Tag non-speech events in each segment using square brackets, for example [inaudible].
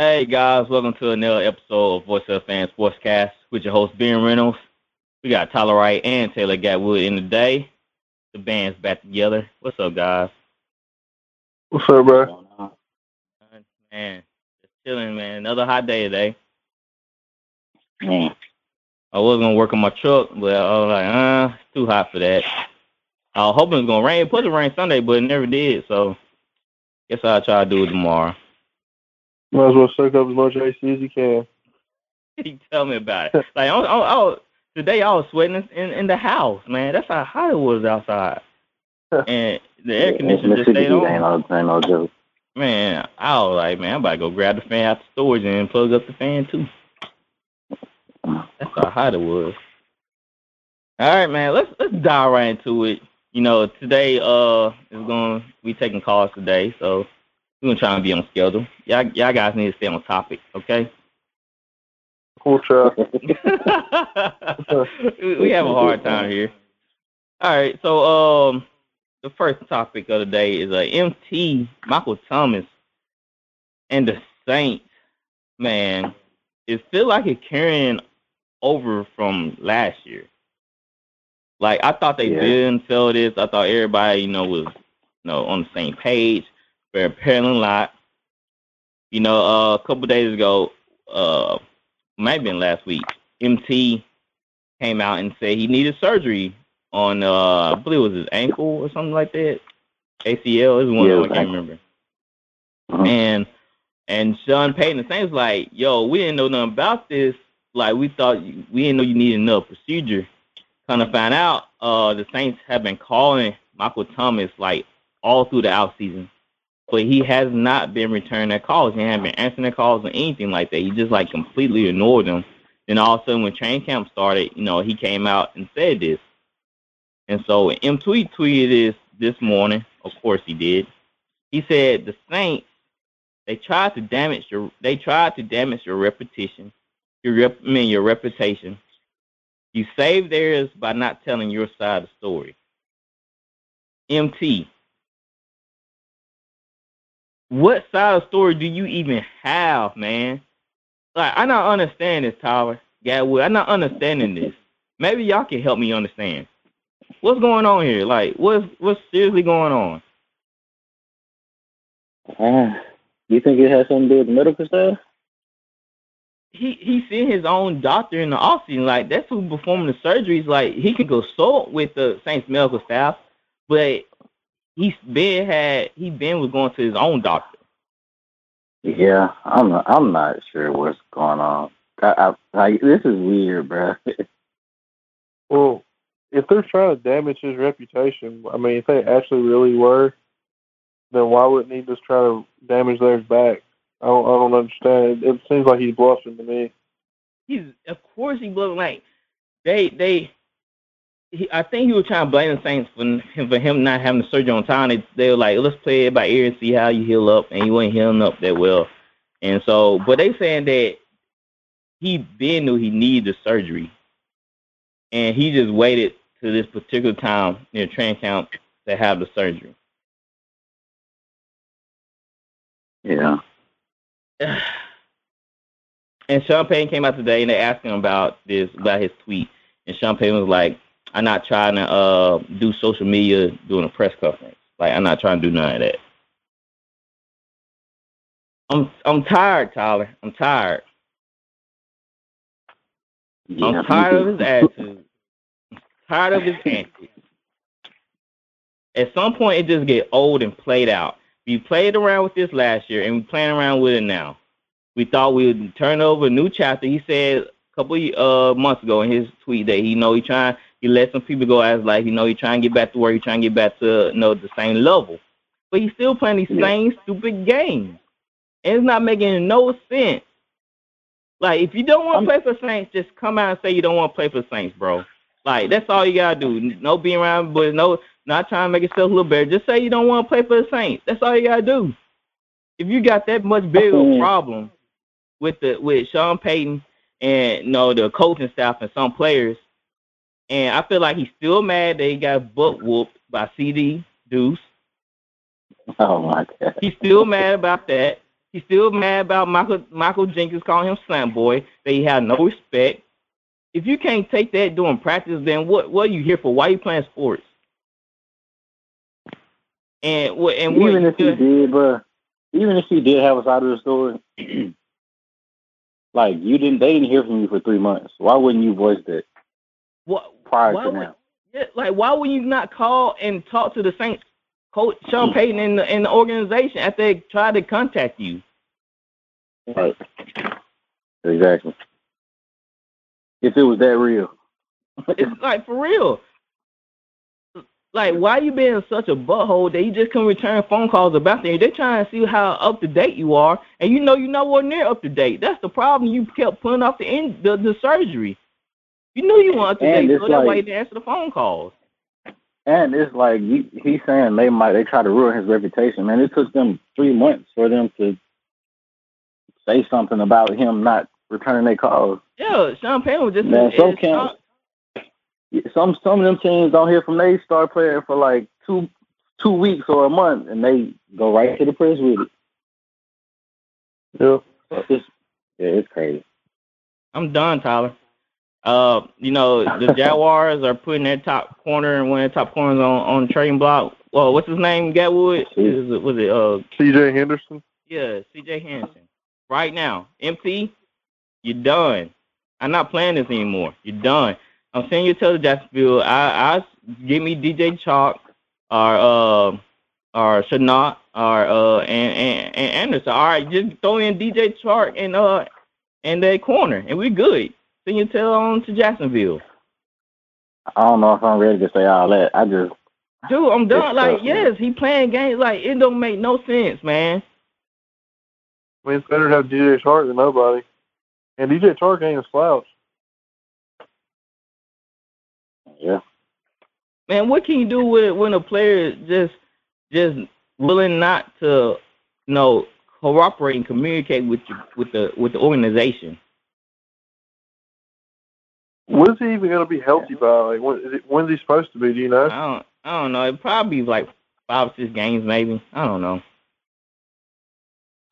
Hey guys, welcome to another episode of Voice of the Fan Sportscast with your host Ben Reynolds. We got Tyler Wright and Taylor Gatwood in the day. The band's back together. What's up, guys? What's up, bro? What's? Man, just chilling, man. Another hot day today. Man, [clears throat] I was gonna work on my truck, but I was like, uh, it's too hot for that. I was hoping it was gonna rain. It supposed to rain Sunday, but it never did. So, guess I'll try to do it tomorrow. Might as well soak up as much AC as you can. [laughs] He tell me about it. [laughs] Like, I, was- I, was- I, was- today I was sweating in, in the house, man. That's how hot it was outside, [laughs] and the air conditioner just stayed on. all the time, all joke. Man, I was like, man, I'm about to go grab the fan out the storage and plug up the fan too. That's how hot it was. All right, man. Let's let's dive right into it. You know, today uh is going to be taking calls today, so we're gonna try and be on schedule. Y'all, y'all guys need to stay on topic, okay? We'll [laughs] [laughs] we we have a hard time here. All right, so um, the first topic of the day is uh, MT Michael Thomas and the Saints. Man, it feel like it carrying over from last year. Like I thought they Yeah. didn't feel this. I thought everybody, you know, was you know on the same page, but apparently not. You know, uh, a couple days ago, uh, might have been last week. MT came out and said he needed surgery on uh I believe it was his ankle or something like that. ACL is one Yeah, of them, I can't remember. Uh-huh. And and Sean Payton the Saints like, yo, we didn't know nothing about this. Like we thought you, we didn't know you needed another procedure. Kind of find out, uh, the Saints have been calling Michael Thomas like all through the out season, but he has not been returning their calls. He hasn't been answering their calls or anything like that. He just like completely ignored them. Then all of a sudden, when training camp started, you know, he came out and said this. And so M tweet tweeted this this morning. Of course, he did. He said the Saints they tried to damage your they tried to damage your reputation, your rep, I mean your reputation. You saved theirs by not telling your side of the story. MT, what side of story do you even have, man? Like I not understand this, Tyler Gatwood. I'm not understanding this. Maybe y'all can help me understand. What's going on here? Like, what's what's seriously going on? Uh, you think it has something to do with the medical stuff? he he seen his own doctor in the offseason. Like that's who performing the surgeries. Like he can consult with the Saints medical staff, but he's been had he been was going to his own doctor. Yeah, I'm not, I'm not sure what's going on. I, I, like this is weird, bro. [laughs] Well, if they're trying to damage his reputation, I mean, if they actually really were, then why wouldn't he just try to damage theirs back? I don't, I don't understand. It, it seems like he's bluffing to me. He's of course he bluffing. like they they he, I think he was trying to blame the Saints for him, for him not having the surgery on time. They, they were like, let's play it by ear and see how you heal up, and he wasn't healing up that well. And so, but they saying that he been knew he needed the surgery, and he just waited to this particular time near training camp to have the surgery. Yeah. [sighs] And Sean Payton came out today and they asked him about this, about his tweet. And Sean Payton was like, I'm not trying to uh, do social media doing a press conference. Like, I'm not trying to do none of that. I'm I'm tired, Tyler. I'm tired. yeah. I'm tired of his attitude. I'm tired of his antics. At some point, it just get old and played out. We played around with this last year, and we playing around with it now. We thought we would turn over a new chapter. He said a couple uh, months ago in his tweet that he know he trying he let some people go as like you know he trying to get back to where he trying to get back to you know the same level, but he's still playing these Yeah. same stupid games, and it's not making no sense. Like if you don't want to play for Saints, just come out and say you don't want to play for Saints, bro. Like that's all you gotta do. No being around, but no not trying to make yourself a little better. Just say you don't want to play for the Saints. That's all you gotta do. If you got that much big of a Mm. problem with the with Sean Payton and you know the coaching staff and some players, and I feel like he's still mad that he got butt whooped by CD Deuce. Oh my god. He's still mad about that. He's still mad about Michael Michael Jenkins calling him slam boy. That he had no respect. If you can't take that during practice, then what what are you here for? Why are you playing sports? And what and what Even if he did, bro. Even if he did have a side of the story, [clears throat] like you didn't, they didn't hear from you for three months. Why wouldn't you voice that what prior why to would- now? Yeah, like why would you not call and talk to the Saints coach Sean Payton in the in the organization after they tried to contact you? Right. Exactly. If it was that real. It's [laughs] like for real. Like why you being such a butthole that you just can return phone calls about them? They're trying to see how up to date you are, and you know you're nowhere near up to date. That's the problem. You kept putting off the end, the, the surgery. You knew you weren't to And date, it's so that's why you didn't answer the phone calls. And it's like you, he's saying they might they try to ruin his reputation. Man, it took them three months for them to say something about him not returning their calls. Yeah, Sean Payton was just Man, some it's- camps, some some of them teams don't hear from their star player for like two two weeks or a month, and they go right to the press with it. Yeah. So it's, yeah, it's crazy. I'm done, Tyler. Uh, you know, the [laughs] Jaguars are putting their top corner and one of their top corners on on the trading block. Well, what's his name? Gatwood? Is it was it uh C.J. Henderson. yeah, CJ Henderson. Right now. MP, you're done. I'm not playing this anymore. You're done. I'm sending you to the Jacksonville. I I give me DJ Chark or uh or Shenault or uh and, and, and Anderson. All right, just throw in DJ Chark and uh and that corner and we're good. Send your tail on to Jacksonville. I don't know if I'm ready to say all that. I just Dude, I'm done. Like, tough, man. yes, he playing games. Like, it don't make no sense, man. I mean, it's better to have DJ Chark than nobody. And DJ Chark ain't a slouch. yeah. Man, what can you do with when a player is just just willing not to, you know, cooperate and communicate with you, with the with the organization? When is he even going to be healthy by? Like, when, is it, when's he supposed to be? Do you know? I don't I don't know. It probably like five six games, maybe. I don't know.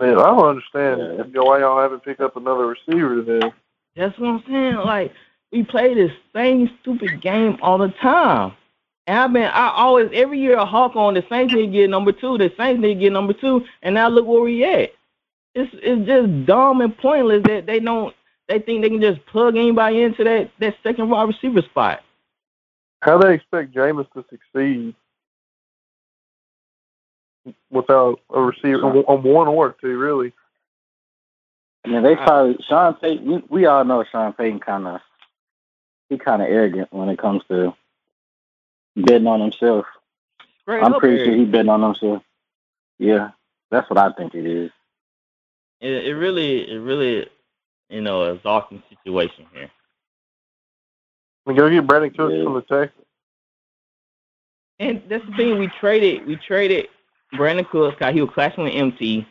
Man, I don't understand Yeah. you know, why y'all haven't picked up another receiver then. That's what I'm saying. Like we play this same stupid game all the time. And I've been I always every year a hawk on the Saints need to get number two, the Saints need to get number two, and now look where we at. It's it's just dumb and pointless that they don't they think they can just plug anybody into that, that second wide receiver spot. How they expect Jameis to succeed without a receiver on one or two, really? I mean, they probably Sean Payton. We, we all know Sean Payton kind of he kind of arrogant when it comes to betting on himself. Straight I'm pretty there. sure he betting on himself. Yeah, that's what I think it is. it, it really it really you know, a exhausting situation here. Mean, go get Brandin Cooks from the Texans. And that's the thing. We traded. We traded Brandin Cooks he was clashing with MT.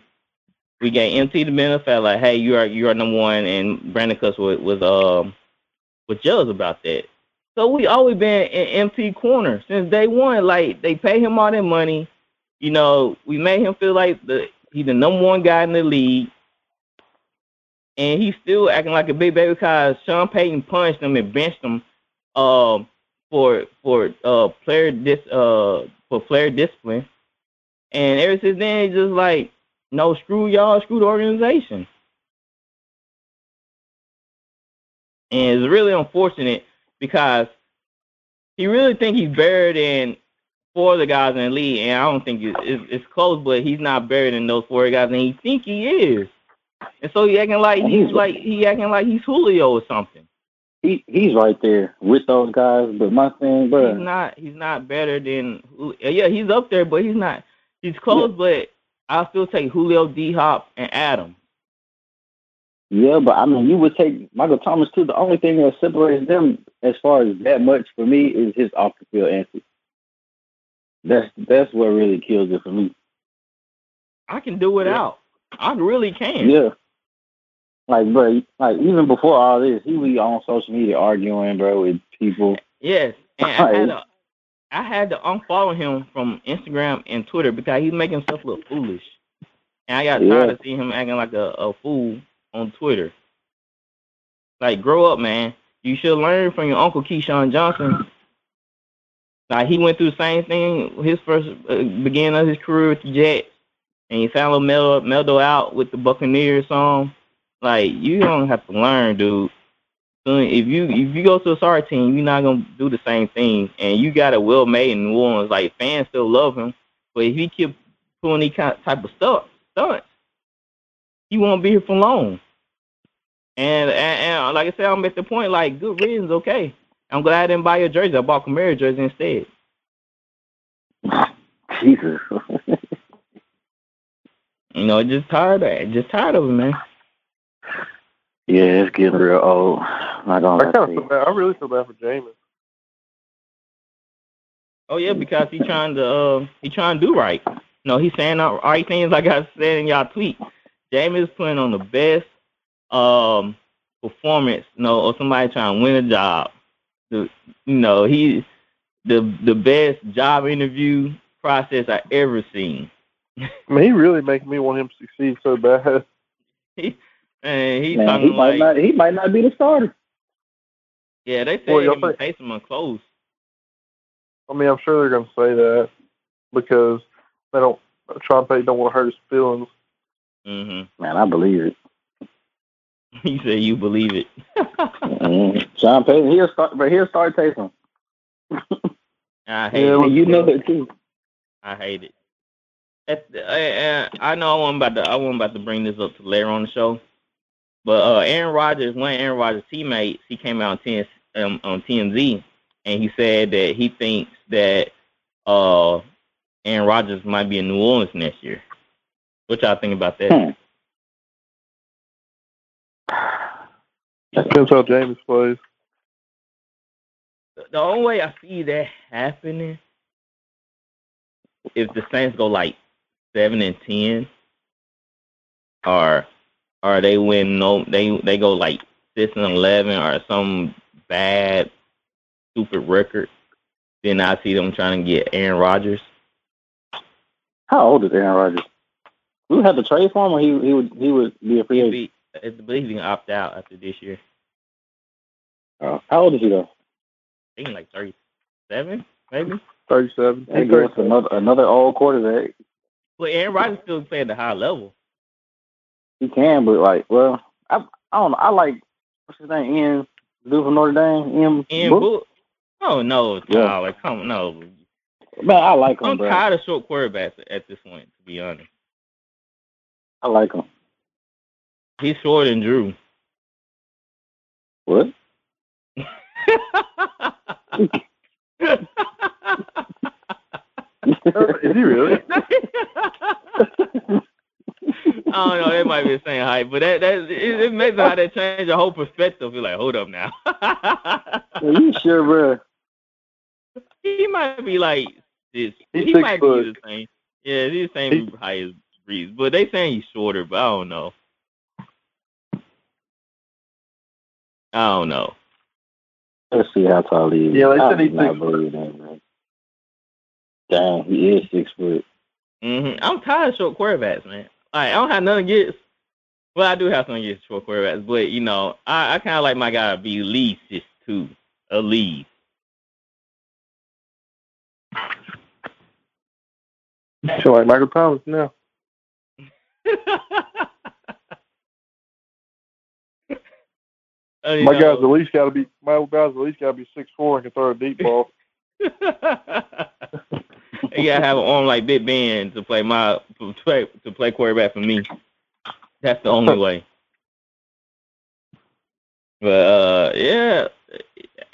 We gave MT the benefit like, hey, you are you are number one, and Brandin Cooks was was um was jealous about that. So we always been in MT corner since day one. Like they pay him all that money. You know, we made him feel like the he's the number one guy in the league. And he's still acting like a big baby because Sean Payton punched him and benched him um for for uh player dis uh for player discipline. And ever since then, he's just like, no, screw y'all, screw the organization. And it's really unfortunate because he really think he's better than four of the guys in the league, and I don't think it's, it's, it's close, but he's not better than those four guys, and he think he is. And so he acting like he's like he acting like he's Julio or something. He he's right there with those guys, but my thing, bro, He's not he's not better than uh, yeah he's up there, but he's not he's close. But I still take Julio, D Hop, and Adam. Yeah, but I mean, you would take Michael Thomas too. The only thing that separates them, as far as that much for me, is his off the field antics. That's that's what really kills it for me. I can do without. I really can. Yeah. Like, bro, like even before all this, he was on social media arguing, bro, with people. Yes, and I had to, I had to unfollow him from Instagram and Twitter because he's making himself look foolish, and I got tired of seeing him acting like a, a fool on Twitter. Like, grow up, man. You should learn from your uncle Keyshawn Johnson. Like, he went through the same thing his first uh, beginning of his career with the Jets, and he found Mel Meldo out with the Buccaneers song. Like, you don't have to learn, dude. If you if you go to a sorry team, you're not gonna do the same thing. And you got a well made in New Orleans. Like fans still love him, but if he keep pulling these kind type of stuff stunts, he won't be here for long. And, and and like I said, I'm at the point like good riddance, okay. I'm glad I didn't buy your jersey. I bought Kamara jersey instead. [laughs] Jesus. [laughs] You know, just tired of it. Just tired of it, man. yeah, it's getting real old. Not gonna I kind of lie feel bad. I really feel bad for Jameis. Oh yeah, because he trying to uh, he trying to do right. No, he's saying all right things like I said in y'all tweet. Jameis putting on the best um performance, you know, or somebody trying to win a job. The you know, he the the best job interview process I ever seen. I mean, he really making me want him to succeed so bad. [laughs] And he's Man, talking he might like not. He might not be the starter. yeah, they say Well, y'all him and think- Taysom are close. I mean, I'm sure they're going to say that because they don't. Sean Payton don't want to hurt his feelings. Mm-hmm. Man, I believe it. [laughs] He said you believe it. Mhm. Sean Payton, he'll start, but he'll start Taysom. [laughs] I hate Yeah, it. You know it too. I hate it. At the, I, I I know I wasn't about to I wasn't about to bring this up to later on the show, but uh, Aaron Rodgers, one of Aaron Rodgers' teammates, he came out on TN, um, on TMZ and he said that he thinks that uh, Aaron Rodgers might be in New Orleans next year. What y'all think about that? Hmm. Depends how Jameis plays. The only way I see that happening if the Saints go like seven and ten, or or they win no they they go like six and eleven or some bad stupid record, then I see them trying to get Aaron Rodgers. How old is Aaron Rodgers? We would have to trade for him, or he he would he would be a free agent. I believe he can opt out after this year. Oh, how old is he though? I think like thirty seven, maybe. Thirty-seven. He gives another another old quarterback. But Aaron Rodgers still playing at the high level. He can, but like, well, I I don't know. I like what's his name, Ian, dude from Notre Dame, Ian. And Book? Book, oh no, Yeah. no, like come no. Man, I like him, I'm bro. tired of short quarterbacks at this point, to be honest. I like him. He's shorter than Drew. What? [laughs] [laughs] [laughs] [laughs] Oh, is he really? [laughs] I don't know. That might be the same height, but that that it, makes it makes how that change your whole perspective. You're like, hold up now. [laughs] Are you sure, bro? he might be like this. He's he might foot. be the same. Yeah, he's the same height as Brees, but they saying he's shorter. But I don't know. I don't know. Let's see how tall he is. Yeah, they I said do he's not six believe that, man. Damn, he is six foot. hmm I'm tired of short quarterbacks, man. Like I don't have nothing against. Well, I do have something against short quarterbacks, but you know, I, I kind of like my guy to be at least six two, at least. Feel like Michael Thomas now. [laughs] Uh, My know. guy's at least got to be. My guy's at least got to be six four and can throw a deep ball. [laughs] you gotta have an arm like Big Ben to play my to play to play quarterback for me. That's the only way. But uh, yeah,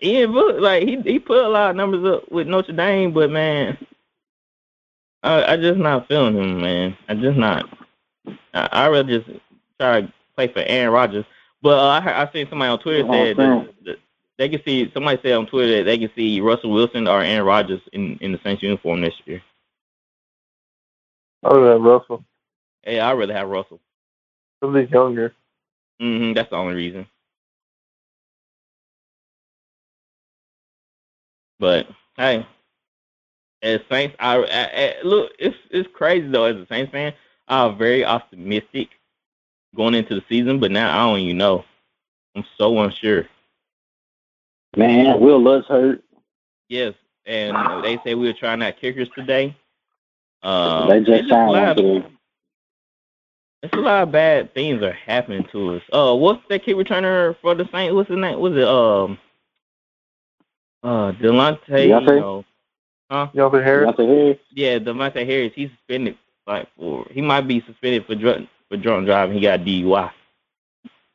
Ian Book like he he put a lot of numbers up with Notre Dame, but man, I I just not feeling him, man. I just not. I I rather just try to play for Aaron Rodgers. But uh, I I seen somebody on Twitter said that they can see somebody said on Twitter that they can see Russell Wilson or Aaron Rodgers in in the Saints uniform next year. Other than Russell, Hey, I'd rather have Russell. because he's younger. hmm that's the only reason. But hey, as Saints, I, I, I look. It's it's crazy though. As a Saints fan, I'm very optimistic going into the season, but now I don't even know. I'm so unsure. Man, Will Lutz hurt. Yes, and they say we were trying out kickers today. Um, they it's just a signed lot one of- today. It's a lot of bad things are happening to us. Uh, what's that kick returner for the Saints? What's his name? Was it um, uh, Delonte? Deontay? No. Y'all think Harris? Deontay Harris. Yeah, Delonte Harris. He's suspended like for he might be suspended for drunk for drunk driving. He got DUI.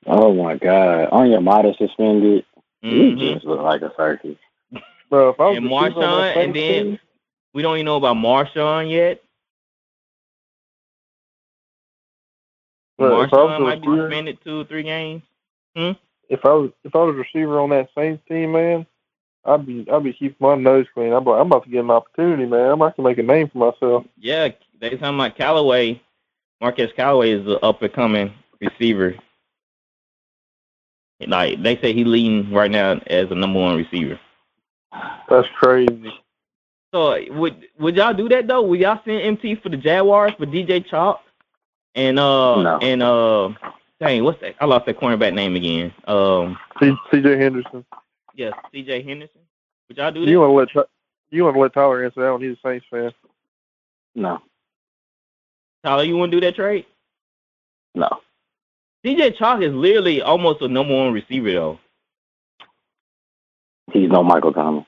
Oh my God, Anya Mata suspended. He Mhm. just looked like a circus. Bro, if I was And the receiver on that Marshawn, and then we don't even know about Marshawn yet. Bro, if I was Marshawn the might be receiver- suspended two or three games. if I was if I was a receiver on that Saints team, man, I'd be I'd be keeping my nose clean. I'm like, I'm about to get an opportunity, man. I'm about to make a name for myself. Yeah, they talking about Callaway. Marquez Callaway is the up and coming receiver. Like they say, he leading right now as the number one receiver. That's crazy. So would would y'all do that though? Would y'all send MT for the Jaguars for DJ Chark and uh No. and uh dang what's that? I lost that cornerback name again. Um C.J. Henderson. yes, CJ Henderson. Would y'all do that? You want to let Ty- you want to let Tyler answer that one? He's a Saints fan. No, Tyler, you want to do that trade? no. DJ Chark is literally almost a number one receiver though. He's no Michael Thomas.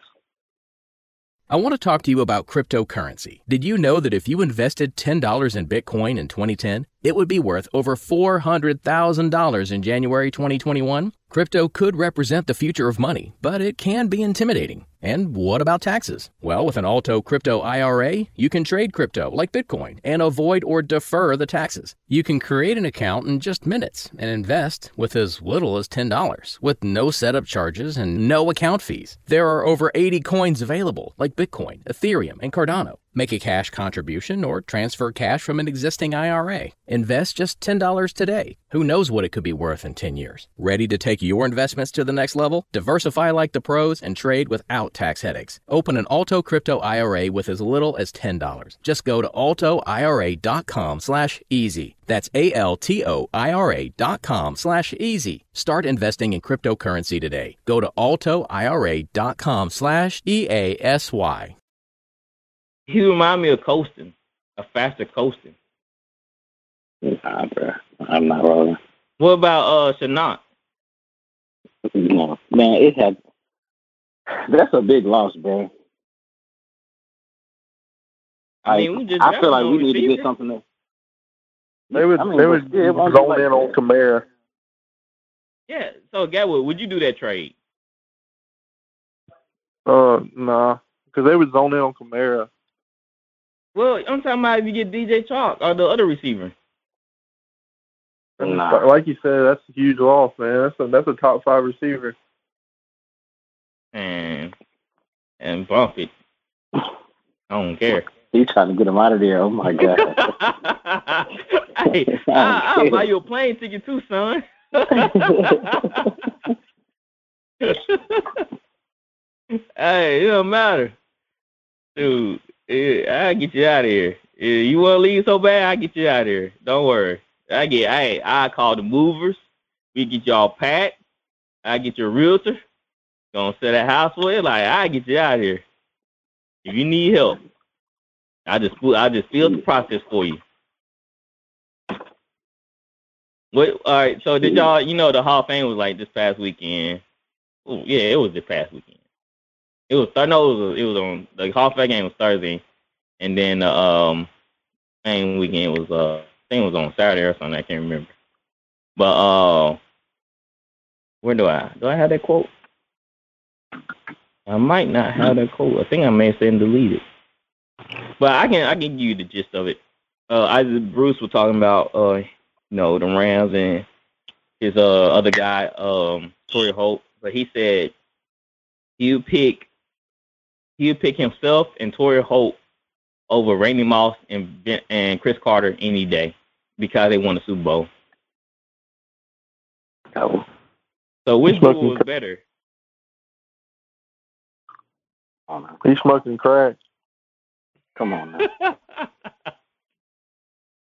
I want to talk to you about cryptocurrency. Did you know that if you invested $10 in Bitcoin in 2010, it would be worth over $400,000 in January 2021? Crypto could represent the future of money, but it can be intimidating. And what about taxes? Well, with an Alto Crypto IRA, you can trade crypto like Bitcoin and avoid or defer the taxes. You can create an account in just minutes and invest with as little as $10 with no setup charges and no account fees. There are over 80 coins available like Bitcoin, Ethereum, and Cardano. Make a cash contribution or transfer cash from an existing IRA. Invest just $10 today. Who knows what it could be worth in 10 years? Ready to take your investments to the next level? Diversify like the pros and trade without tax headaches. Open an Alto Crypto IRA with as little as $10. Just go to altoira.com slash easy. That's A-L-T-O-I-R-A dot com slash easy. Start investing in cryptocurrency today. Go to altoira.com slash E-A-S-Y. He remind me of Colston, a faster Colston. Nah, bro. I'm not rolling. What about uh Shenault? No, man, it had. That's a big loss, bro. I mean, we just I feel like we no need to get something else. They would I mean, they but would still, it won't like in on that. Kamara. Yeah. So Gatwood, would you do that trade? Uh, nah, because they would zone in on Kamara. Well, I'm talking about if you get DJ Chark or the other receiver. And Nah. Uh, like you said, that's a huge loss, man. That's a that's a top five receiver. And and bump it. I don't care. He's trying to get him out of there. Oh my god. [laughs] hey, [laughs] I, I'll buy you a plane ticket too, son. [laughs] hey, it don't matter, dude. I get you out of here. You want to leave so bad? I get you out of here. Don't worry. I get. Hey, I call the movers. We get y'all packed. I get your realtor. Gonna set a house for you. Like I get you out here. If you need help, I just I just feel the process for you. What? All right. So did y'all? You know, the Hall of Fame was like this past weekend. Ooh, yeah, it was this past weekend. It was. I know it was. It was on the Hall of Fame game was Thursday, and then the um, same weekend was uh, think it was on Saturday or something. I can't remember. But uh, where do I do I have that quote? I might not have that quote. I think I may have said deleted. But I can I can give you the gist of it. Uh, Isaac Bruce was talking about uh, you know, the Rams and his uh other guy, um, Torry Holt. But he said would pick he would pick himself and Torry Holt over Randy Moss and and Cris Carter any day because they won the Super Bowl. Oh. So which one was better? Oh, no. He's smoking crack. Come on now. [laughs]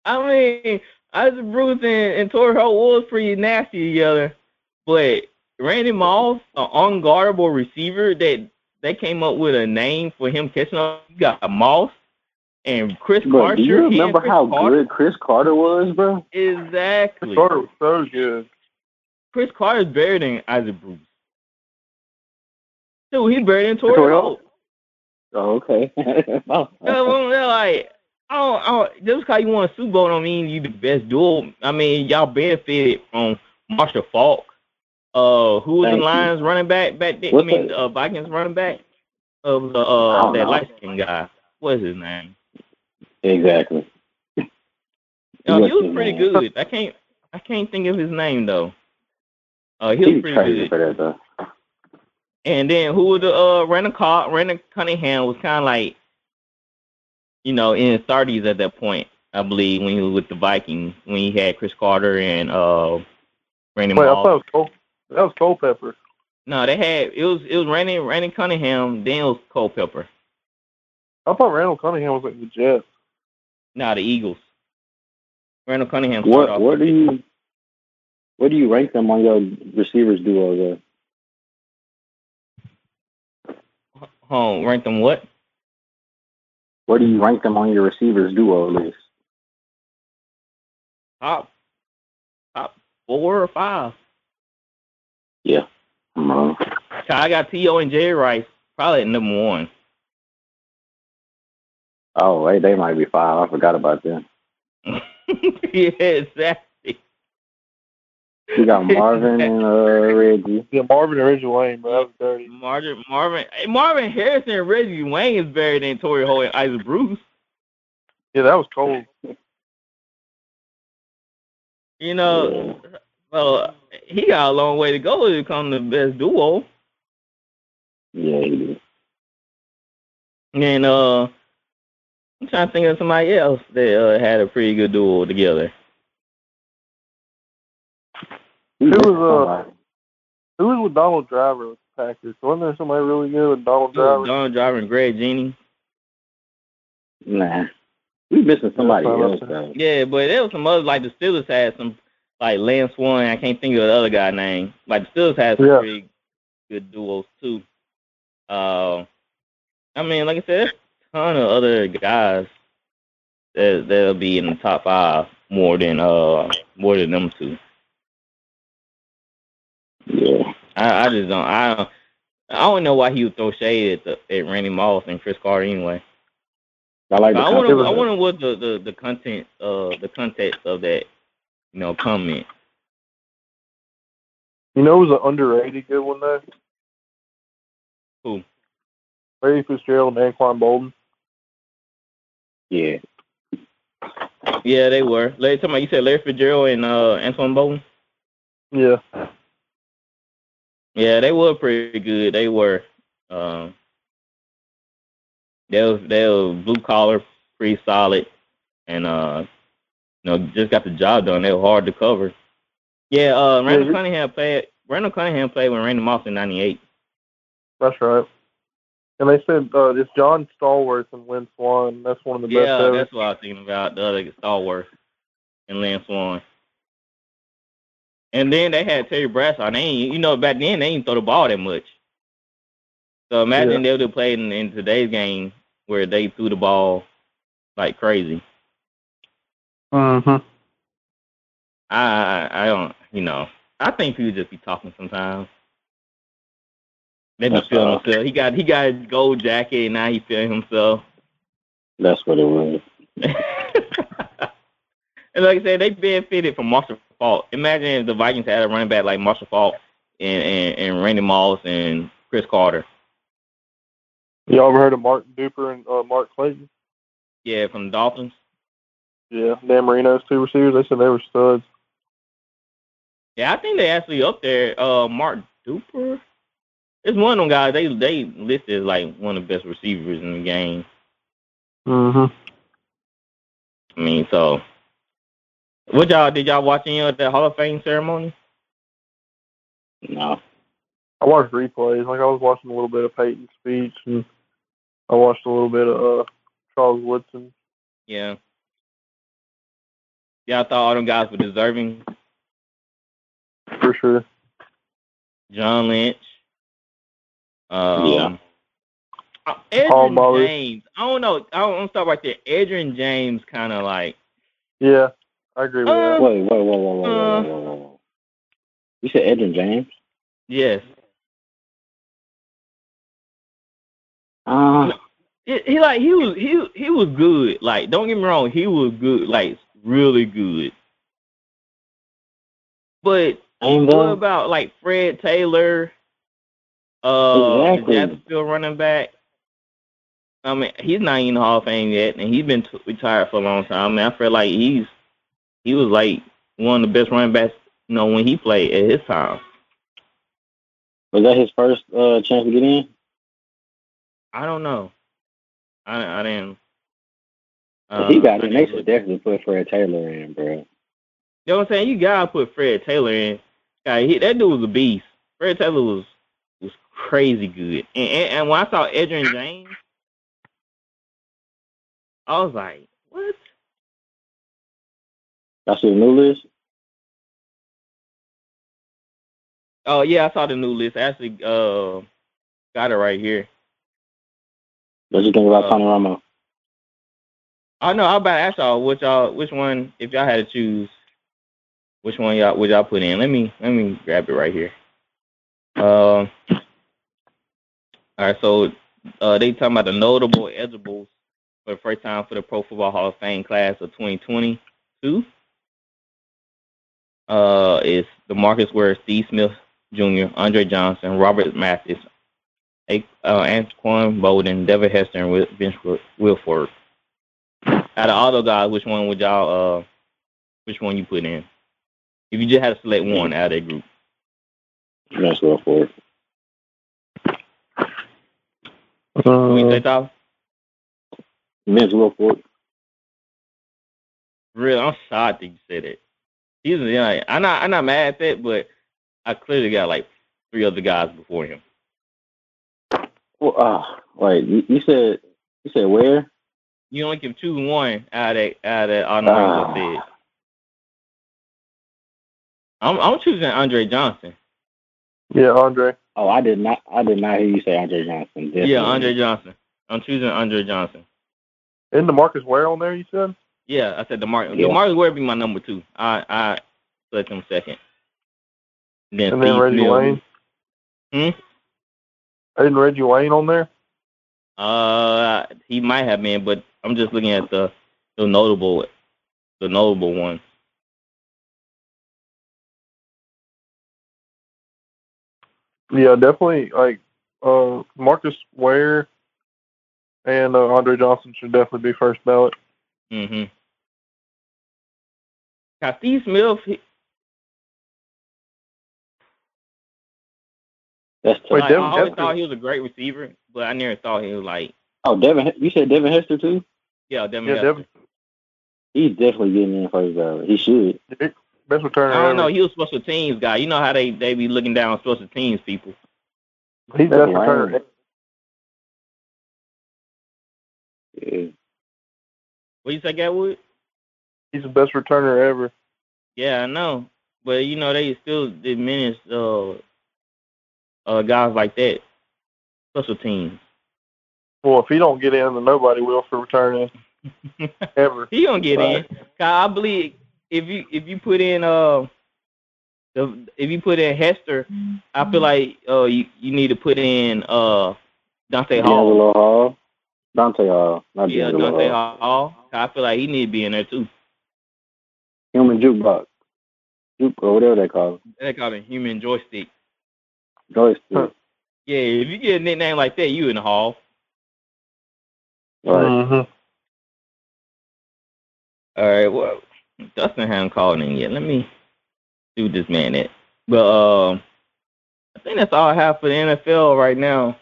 I mean, Isaac Bruce and, and Torry Holt was pretty nasty together, but Randy Moss, an unguardable receiver that they came up with a name for him catching up. You got a Moss and Cris Bro, Carter. do you remember how Carter. good Cris Carter was, bro? Exactly. Carter was so good. Cris Carter's better than Isaac Bruce. Dude, he's better than Torry Torrey Holt. Holt? Oh, okay. Oh, Yeah, well, they're like, I don't, I don't, just because you won a Super Bowl don't mean you the best duel. I mean, y'all benefited from Marshall Faulk. Uh, who was Thank the you. Lions running back back then? I mean, that? uh, Vikings running back of the uh that light skinned guy. What is his name? Exactly. No, What's he was pretty name? good. I can't, I can't think of his name though. Uh, he He was was pretty good. for that though. And then who was the uh Randall Car Randall Cunningham was kind of like, you know, in his thirties at that point, I believe, when he was with the Vikings, when he had Cris Carter and uh Randy Wait, I Moss. thought it was Cole. That was Culpepper. No, they had it was it was Randy Randy Cunningham, then it was Culpepper. I thought Randall Cunningham was like the Jets. Nah, the Eagles. Randall Cunningham. What what do you what do you rank them on your receivers duo there? Oh, rank them what? Where do you rank them on your receivers duo list? Top top four or five. I'm wrong. I got T.O. and Jerry Rice probably at number one. Oh, wait, they might be five. I forgot about them. [laughs] yeah, exactly. You got Marvin and uh, Reggie. Yeah, Marvin and Reggie Wayne, bro. That was dirty. Marvin, Marvin, hey, Marvin Harrison and Reggie Wayne is better than Torry Holt and Isaac Bruce. Yeah, that was cold. [laughs] You know, well, he got a long way to go to become the best duo. Yeah, he did. And uh, I'm trying to think of somebody else that uh, had a pretty good duo together. Who was, uh. Who was with Donald Driver with the Packers? Wasn't there somebody really good with Donald Driver? Don Driver and Greg Jennings. Nah. We missing somebody Yeah, else, though. Yeah, but there was some others like the Steelers had some like Lance Warren. I can't think of the other guy name. Like the Steelers had some Yeah. pretty good duos too. Uh, I mean, like I said, there's a ton of other guys that that'll be in the top five more than uh more than them two. Yeah. I, I just don't. I don't. I don't know why he would throw shade at the, at Randy Moss and Cris Carter anyway. I like I wonder. I wonder what the, the, the content uh the context of that you know comment. You know, it was an underrated good one though. Who? Larry Fitzgerald and Anquan Boldin. Yeah. Yeah, they were. Larry, about, you said Larry Fitzgerald and uh, Antoine Boldin. Yeah. Yeah, they were pretty good. They were. Um, They was they were blue collar, pretty solid, and uh, you know, just got the job done. They were hard to cover. Yeah, uh, Randall Yeah, Cunningham played. Randall Cunningham played with Randy Moss in '98. That's right. And they said uh, it's John Stallworth and Lynn Swann. That's one of the best Yeah, ever. that's what I was thinking about. The other Stallworth and Lynn Swann. And then they had Terry Bradshaw. They ain't, you know, back then they didn't throw the ball that much. So imagine they would have played in, in today's game where they threw the ball like crazy. Mm-hmm. I, I I don't, you know, I think people just be talking sometimes. They be That's feeling all. himself. He got he got his gold jacket and now he feeling himself. That's what it was. [laughs] and like I said, they benefited from Marshall Faulk. Imagine if the Vikings had a running back like Marshall Faulk and, and, and Randy Moss and Cris Carter. Y'all ever heard of Mark Duper and uh, Mark Clayton? Yeah, from the Dolphins. Yeah, Dan Marino's two receivers. They said they were studs. Yeah, I think they actually up there. Uh, Mark Duper. It's one of them guys. They they listed as like one of the best receivers in the game. Mm-hmm. I mean, so what y'all did y'all watch any of the Hall of Fame ceremony? No. I watched replays. Like I was watching a little bit of Peyton's speech, and I watched a little bit of uh, Charles Woodson. Yeah. Yeah, I thought all them guys were deserving. For sure. John Lynch. Um, yeah. Uh, Edgerrin James. I don't know. I don't, stop right there. Edgerrin James kind of like. Yeah, I agree with uh, that. Wait, wait, wait, wait, wait, wait, wait, uh, wait. You said Edrin James? Yes. Uh, he, he like he was he he was good. Like don't get me wrong, he was good. Like really good. But what about like Fred Taylor uh, Exactly. Jacksonville running back. I mean, he's not in the Hall of Fame yet, and he's been t- retired for a long time. I mean, I feel like he's he was like one of the best running backs, you know, when he played at his time. Was that his first uh, chance to get in? I don't know. I I didn't. If he uh, got I in. They should definitely put Fred Taylor in, bro. You know what I'm saying? You gotta put Fred Taylor in. Guy, he, that dude was a beast. Fred Taylor was crazy good. And and, and when I saw Edgerrin [laughs] James, I was like, what? That's the new list? Oh yeah, I saw the new list. I actually, uh, got it right here. What you think about Uh, Tony Romo? I know. I'm about to ask y'all which y'all which one if y'all had to choose, which one y'all would y'all put in? Let me let me grab it right here. Um. All right, so uh, they talking about the notable eligibles for the first time for the Pro Football Hall of Fame class of 2022. Uh, is Demarcus Ware, Steve Smith Jr., Andre Johnson, Robert Mathis, A- uh, Boldin, Devin Hester, and Vince Wil- Wilfork. Out of all those guys, which one would y'all uh which one you put in? If you just had to select one out of that group. Let's go for it. Who you Uh, say, Tyler? Vince Wilfork. I'm shocked that you said it. He's yeah, I'm not I'm not mad at that, but I clearly got like three other guys before him. Well, uh, wait, you, you said you said where? You only can choose one out of that out of that all the ones I Ah. I'm I'm choosing Andre Johnson. yeah, Andre. Oh, I did not. I did not hear you say Andre Johnson. Definitely. Yeah, Andre Johnson. I'm choosing Andre Johnson. Isn't Demarcus Ware on there? You said. Yeah, I said DeMar Yeah. DeMarcus Ware be my number two. I I select him second. Then And then Reggie Smith. Wayne. Hmm? Isn't Reggie Wayne on there? Uh, he might have been, but I'm just looking at the the notable the notable one. Yeah, definitely. Like uh, Marcus Ware and uh, Andre Johnson should definitely be first ballot. Mm-hmm. Now Steve Smith, he, That's tough. Wait, like, Devin I always Hester- thought he was a great receiver, but I never thought he was like Oh, Devin, you said Devin Hester too? Yeah, Devin. Yeah, Hester. Devin, He's definitely getting in first ballot. He should. Best returner I don't ever. know. He was special teams guy. You know how they they be looking down on special teams people. He's That's best returner. Yeah. What you say, Gatwood? He's the best returner ever. Yeah, I know. But you know they still diminish uh uh guys like that. Special teams. Well, if he don't get in, then nobody will for returning [laughs] ever. he gonna get Right. in. 'Cause I believe if you if you put in uh the if you put in Hester, I feel like uh you, you need to put in uh Dante Hall. D'Angelo Hall. Dante Hall. Not Yeah, D'Angelo Dante Hall. Hall. I feel like he need to be in there too. Human jukebox. Juke or whatever they call it. They call it human joystick. Joystick. Huh. Yeah, if you get a nickname like that, you in the hall. Right. Mhm. All right, well, Dustin hasn't called in yet. Let me do this man that. But um, I think that's all I have for the NFL right now.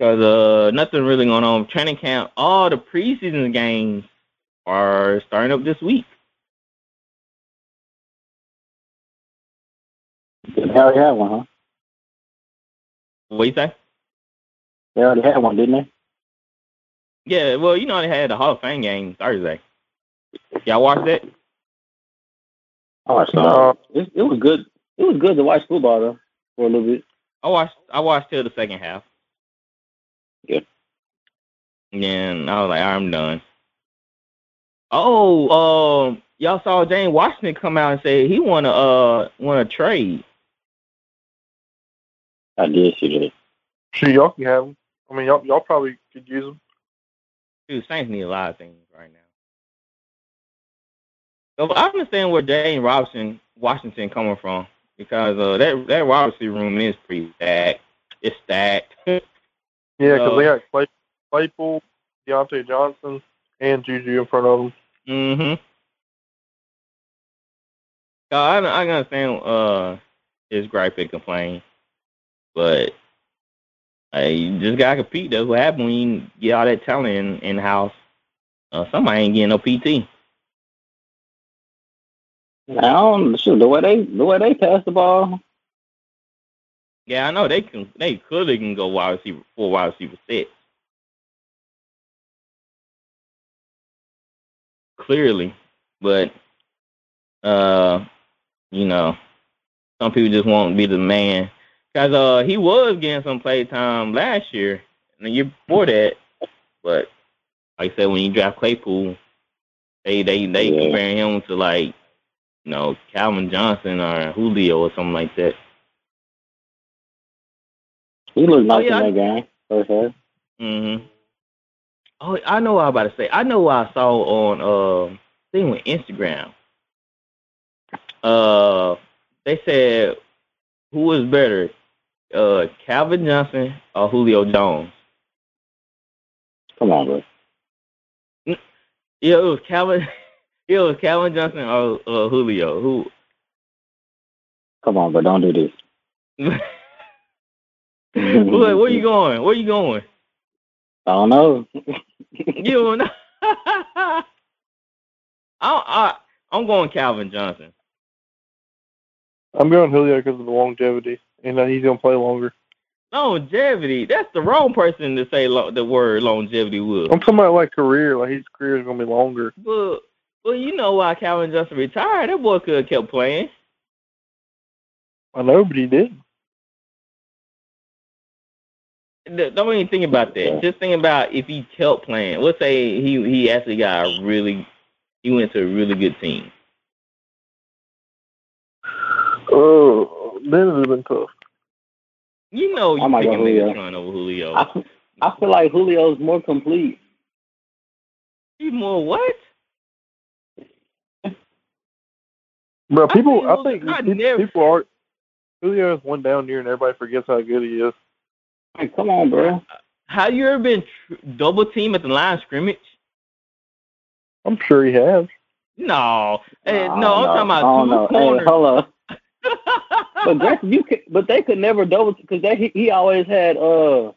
Cause uh, nothing really going on. Training camp, all the preseason games are starting up this week. They already had one, huh? What you say? They already had one, didn't they? Yeah, well, you know they had the Hall of Fame game Thursday. Y'all watch that? I saw No. it. it. It was good. It was good to watch football though for a little bit. I watched. I watched till the second half. Yeah. And I was like, I'm done. Oh, um, y'all saw James Washington come out and say he want to uh want to trade. I did see that. Sure, y'all can have him. I mean, y'all y'all probably could use him. Dude, Saints need a lot of things right now. So I understand where James Robinson Washington coming from because uh that that wide receiver room is pretty stacked. It's stacked. [laughs] Yeah, because Uh, they got Clay, Claypool, Diontae Johnson, and Juju in front of them. Mm-hmm. I I can understand uh his gripe and complain, but hey, you just gotta compete. That's what happens when you get all that talent in in house. Uh, somebody ain't getting no PT. Now, shoot, the way they the way they pass the ball, Yeah, I know they can. They clearly can go wide receiver, four wide receiver sets. Clearly, but uh, you know, some people just won't be the man. Cause uh, he was getting some play time last year and the year before that, but like I said, when you draft Claypool, they they they Yeah. comparing him to like, you know, Calvin Johnson or Julio or something like that. he looked nice yeah, in that game. First half. Mm-hmm. Oh, I know what I'm about to say. I know what I saw on uh thing with Instagram. Uh, they said who was better, uh, Calvin Johnson or Julio Jones? Come on, bro. Yeah, it was Calvin. [laughs] It was Calvin Johnson or uh, Julio. Who? Come on, bro. Don't do this. [laughs] where, where you going? Where you going? I don't know. [laughs] You don't know. [laughs] I, I I'm going Calvin Johnson. I'm going Julio because of the longevity, and uh, he's gonna play longer. Longevity. That's the wrong person to say lo- the word longevity with. I'm talking about like career. Like his career is gonna be longer. But well, you know why Calvin Johnson retired? That boy could have kept playing. I know, but he did. Th- Don't even think about that. Just think about if he kept playing. Let's say he he actually got a really he went to a really good team. Oh, then it would have been tough. You know you might go picking Julio. Megatron over Julio. I, I feel like Julio's more complete. He's more what? Bro, I people, think I think I people, people are. Julio has one down year, and everybody forgets how good he is. Like, come on, bro. Have you ever been tr- double team at the line of scrimmage? I'm sure he has. No, hey, Nah, no, I'm talking don't about know. two Hey, corners. hold up. [laughs] But Grant, you could, but they could never double because they he, he always had uh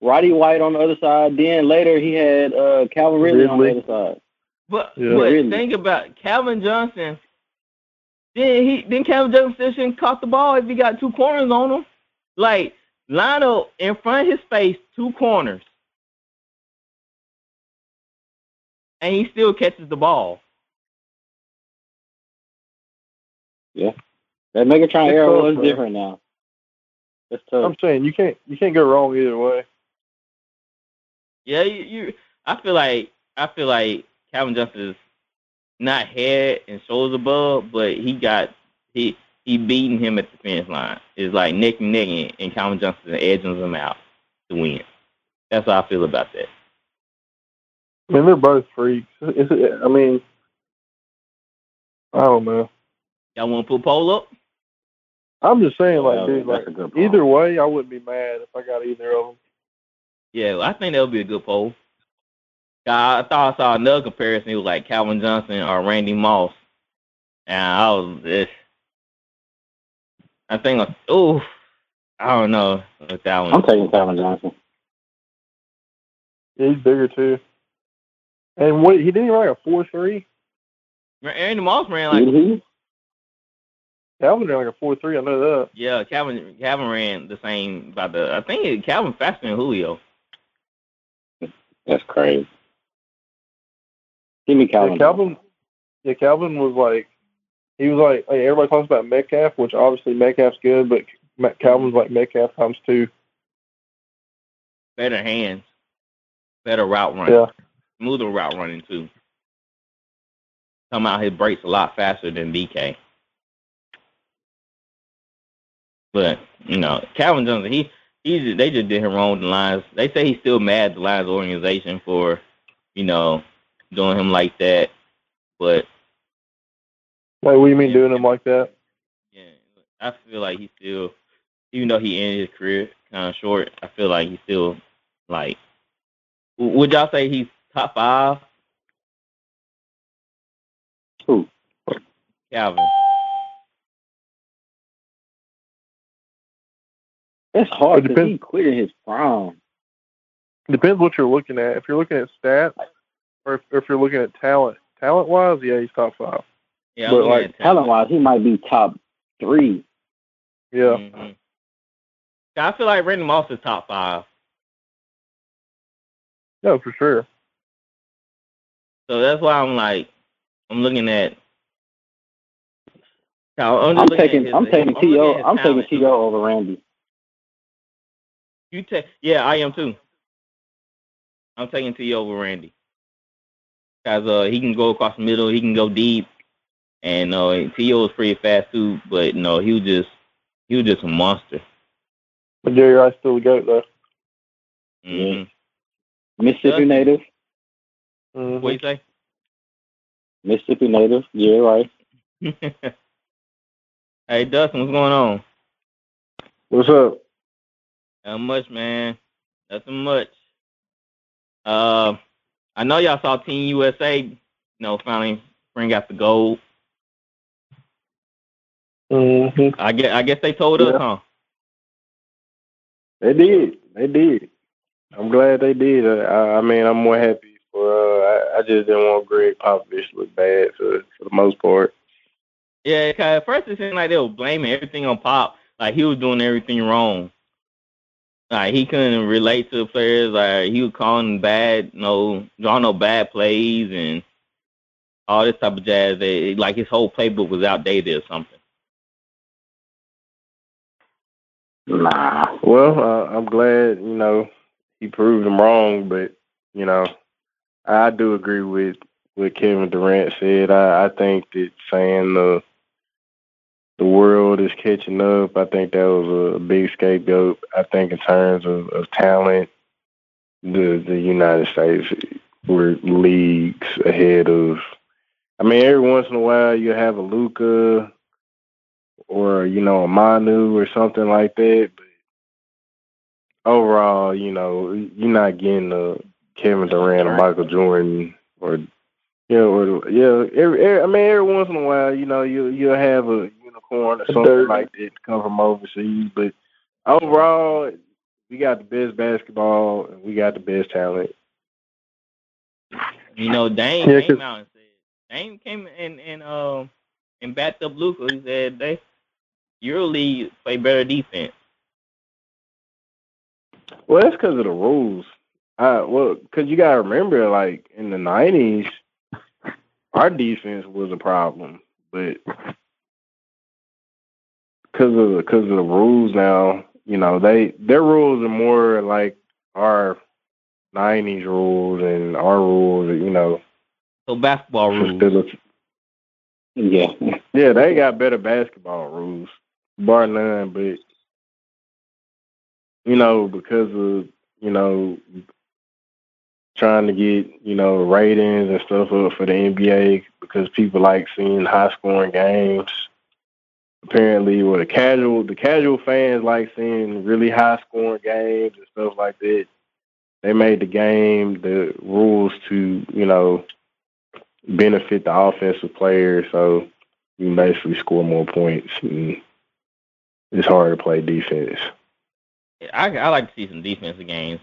Roddy White on the other side. Then later he had uh, Calvin Ridley on the other side. But Yeah. but Really? think about Calvin Johnson. Then he then Calvin Johnson still shouldn't caught the ball if he got two corners on him. Like line up in front of his face, two corners. And he still catches the ball. Yeah. That Megatron It's era tough, was man. different now. That's tough. I'm saying you can't you can't go wrong either way. Yeah, you, you I feel like I feel like Calvin Johnson is not head and shoulders above, but he got he he beating him at the finish line. It's like neck and neck, and- and Calvin Johnson edging him out to win. That's how I feel about that. I mean, they're both freaks. It's, I mean, I don't know. Y'all want to put poll up? I'm just saying, like, Yeah, dude, like a good point. either way, I wouldn't be mad if I got either of them. Yeah, I think that would be a good poll. I I thought I saw another comparison. It was like Calvin Johnson or Randy Moss, and I was this. I think, oh, I don't know with that one. I'm taking Calvin Johnson. Yeah, he's bigger too. And what he didn't run like a four three. Randy Moss ran like Did he? Calvin ran like a four three. I know that. Yeah, Calvin Calvin ran the same about the I think Calvin faster than Julio. That's crazy. Give me Calvin. Yeah, Calvin. Yeah, Calvin was like, he was like, like everybody talks about Metcalf, which obviously Metcalf's good, but Ma- Calvin's like Metcalf times two. Better hands, better route running, Yeah, smoother route running too. Come out his breaks a lot faster than DK. But you know, Calvin Johnson, he he they just did him wrong with the Lions. They say he's still mad at the Lions organization for, you know, doing him like that. But like what do you mean doing him like that? Yeah, I feel like he's still, even though he ended his career kind of short, I feel like he's still like. Would y'all say he's top five? Who? Calvin. That's hard It because depends. he quit in his prime. Depends what you're looking at. If you're looking at stats, or if, if you're looking at talent, talent wise, yeah, he's top five. Yeah, But, like, Talent wise, he might be top three. Yeah, Mhm. I feel like Randy Moss is top five. no, for sure. So that's why I'm like, I'm looking at. I'm, I'm taking his- I'm taking looking T.O. at his I'm taking talent. T.O. over Randy. You take, yeah, I am too. I'm taking T over Randy because uh, he can go across the middle, he can go deep, and uh, T.O. is pretty fast too. But no, he was just he was just a monster. But Jerry Rice still the goat though. hmm Mississippi Yeah. native. Mhm. What you say? Mississippi native. Yeah, right. [laughs] hey Dustin, what's going on? What's up? Not much, man. Nothing much. Uh, I know y'all saw Team USA, you know, finally bring out the gold. hmm I guess I guess they told us, huh? They did. They did. I'm glad they did. I, I mean, I'm more happy for. Uh, I, I just didn't want Gregg Popovich to look bad for for the most part. Yeah, cause at first it seemed like they were blaming everything on Pop, like he was doing everything wrong. Like he couldn't relate to the players. Like he was calling bad, no, drawing no bad plays and all this type of jazz. They, like his whole playbook was outdated or something. Nah. Well, uh, I'm glad you know he proved them wrong, but you know, I do agree with what Kevin Durant said. I, I think that saying the the world is catching up, I think that was a big scapegoat. I think in terms of, of talent, the the United States were leagues ahead of. I mean, every once in a while you have a Luka or you know a Manu or something like that, but overall, you know, you're not getting a Kevin Durant or Michael Jordan or yeah, or yeah. Every, every, I mean, every once in a while, you know, you you'll have a unicorn or something Dirty. like that to come from overseas, but overall, we got the best basketball and we got the best talent. You know, Dame Yeah, came 'cause- out and said Dame came and and um and backed up Luka. He said they EuroLeague play better defense. Well, that's because of the rules. Uh, well, because you gotta remember, like in the '90s, our defense was a problem, but because of because of the rules now, you know, they their rules are more like our '90s rules and our rules. Are, you know, So basketball rules. facility- Yeah. [laughs] yeah, they got better basketball rules, bar none. But you know, because of you know trying to get you know ratings and stuff up for the NBA, because people like seeing high scoring games. Apparently, well, the casual the casual fans like seeing really high scoring games and stuff like that. They made the game the rules to you know benefit the offensive players, so you basically score more points. And it's hard to play defense. I I like to see some defensive games.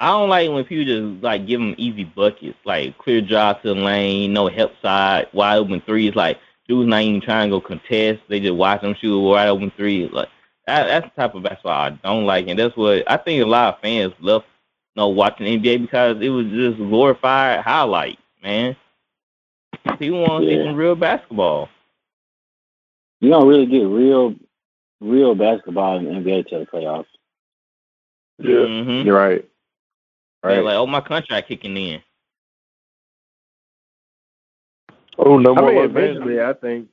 I don't like when people just like give them easy buckets, like clear drive to the lane, no help side, wide open threes. Like dudes not even trying to go contest; they just watch them shoot a wide open three. Like that, that's the type of basketball I don't like, and that's what I think a lot of fans love, you know, watching NBA because it was just glorified highlights, man. People want to see some real basketball. You don't really get real, real basketball in the NBA till the playoffs. Yeah, hmm you're right. Right. like, oh, my contract kicking in. Oh, no I more mean, eventually, I think.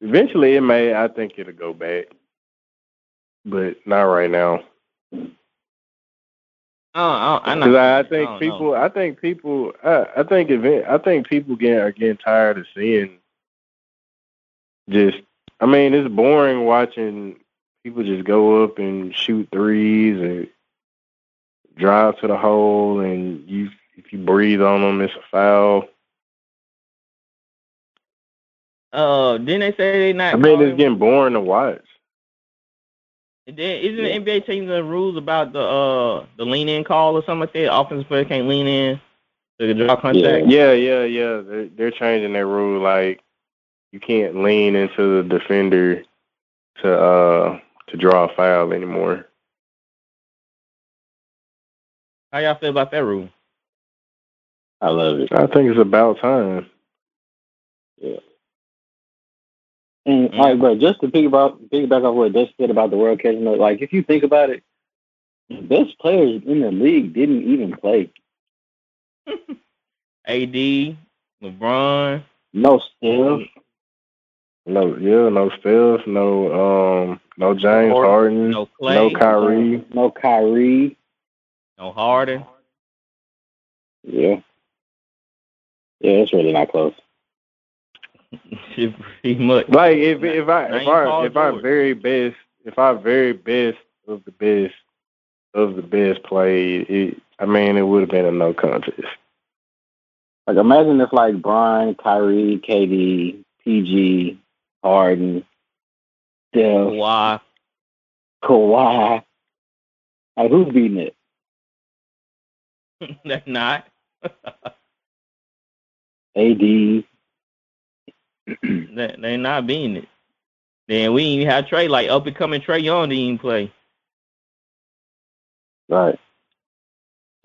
Eventually, it may. I think it'll go back, but not right now. Oh, I, I'm not Because I, I I think don't know. people. I think people. I, I think event. I think people get are getting tired of seeing. Just, I mean, it's boring watching people just go up and shoot threes and drive to the hole, and you if you breathe on them, it's a foul. Uh, didn't they say they not? I mean, it's getting boring to watch. Then isn't the NBA changing the rules about the uh the lean in call or something like that? Offensive player can't lean in to draw contact. Yeah, yeah, yeah. They're, they're changing their rule. Like you can't lean into the defender to uh to draw a foul anymore. How y'all feel about that rule? I love it. I think it's about time. Yeah. And Mm. like, bro, just to piggyback piggyback off what Dutch said about the world catching up, like if you think about it, the best players in the league didn't even play. [laughs] AD, LeBron. No Steph, No, yeah, no Steph, no um, no James Harden, No Klay. no Kyrie. no Kyrie. No Harden. Yeah, yeah, it's really not close. [laughs] Pretty much. Like if if I if you I if I very best if I very best of the best of the best played, it I mean it would have been a no contest. Like imagine if like Brian, Kyrie, KD, PG, Harden, Steph, Kawhi. Kawhi. Like who's beating it? [laughs] That's not. [laughs] AD. [clears throat] they they not being it. Then we even have Trey like up and coming Trae Young didn't even play. Right.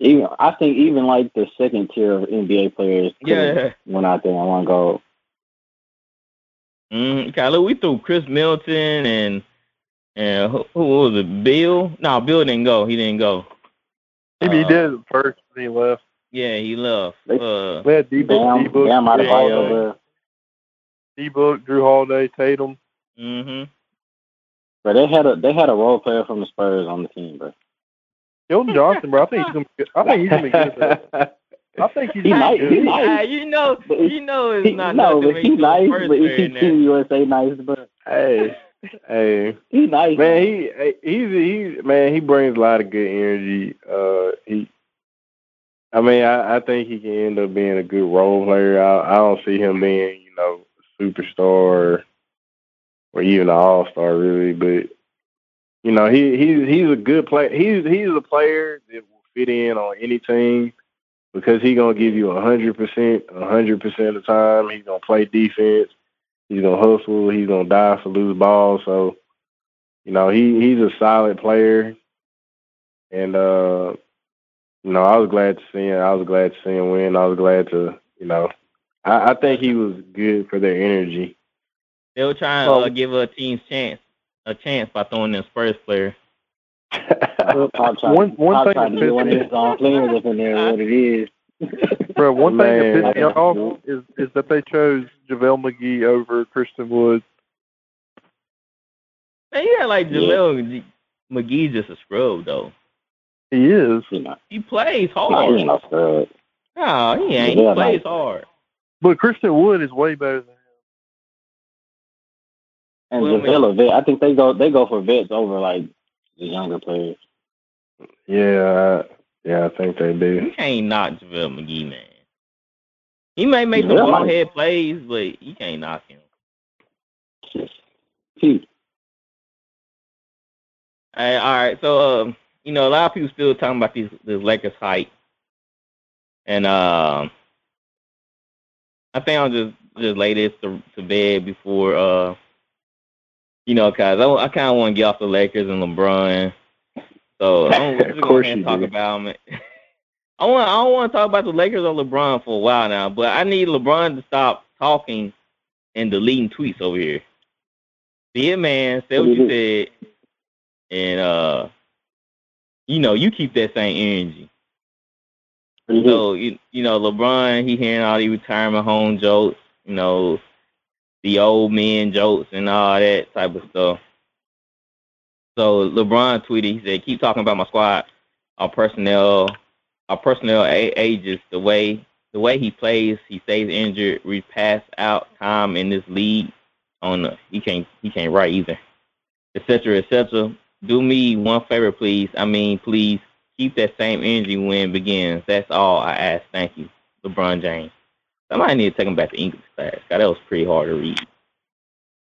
Even I think even like the second tier of NBA players could've Yeah. went out there and won gold. Mm, God, look, we threw Khris Middleton and and who, who was it? Beal? No, Beal didn't go. He didn't go. He, he Uh, did it first, and he left. Yeah, he left. They- Uh, We had D-Book, D-Book, Bam out of Drew all Holiday. D-Book, Jrue Holiday, Tatum. mm-hmm. But they had a they had a role player from the Spurs on the team, bro. Keldon Johnson, bro. I think he's gonna. Be good. I think he's gonna be good. at that. I think he's He gonna might- be he good. might. Ah, you know, you know, it's He, not no, nothing but when he you put nice, but player he there. Team USA nice, bro. hey, hey, He nice. man, he he's he man he brings a lot of good energy. Uh, he, I mean, I, I think he can end up being a good role player. I, I don't see him being, you know, superstar or even an all star really, but you know, he he's he's a good player. He's he's a player that will fit in on any team because he's gonna give you a hundred percent, a hundred percent of the time. He's gonna play defense. He's gonna hustle. He's gonna die for loose balls. So, you know, he he's a solid player. And uh, you know, I was glad to see him. I was glad to see him win. I was glad to, you know, I, I think he was good for their energy. They were trying to uh, give a team's chance a chance by throwing in Spurs player. one one thing that pisses me up in there, what it is. Bro, one thing that pissed me off is is that they chose JaVale McGee over Christian Wood. Man, yeah, like JaVale yeah. McGee just a scrub though. He is. He plays hard. He not scrub. No, he ain't. He plays hard. But Christian Wood is way better than him. And well, JaVale a vet. I think they go they go for vets over like the younger players. Yeah, yeah, I think they do. You can't knock JaVale McGee, man. He may make some ball head plays, but you can't knock him. Hey, all right, so um, you know, a lot of people still talking about these this Lakers hype, and um, I think I'll just just lay this to, to bed before uh, you know, cause I, I kind of want to get off the Lakers and LeBron. So [laughs] I'm just going to talk do. about them. [laughs] I want I don't want to talk about the Lakers or LeBron for a while now, but I need LeBron to stop talking and deleting tweets over here. See it, man. Say what you said, and uh, you know, you keep that same energy. Mm-hmm. So you you know, LeBron, he hearing all these retirement home jokes. You know, the old men jokes and all that type of stuff. So LeBron tweeted, he said, "Keep talking about my squad, our personnel, our personnel ages the way the way he plays. He stays injured. We pass out time in this league. On the, he can't he can't write either, etc. etc. Do me one favor, please. I mean, please keep that same energy when it begins. That's all I ask. Thank you, LeBron James." Somebody need to take him back to English class. God, that was pretty hard to read.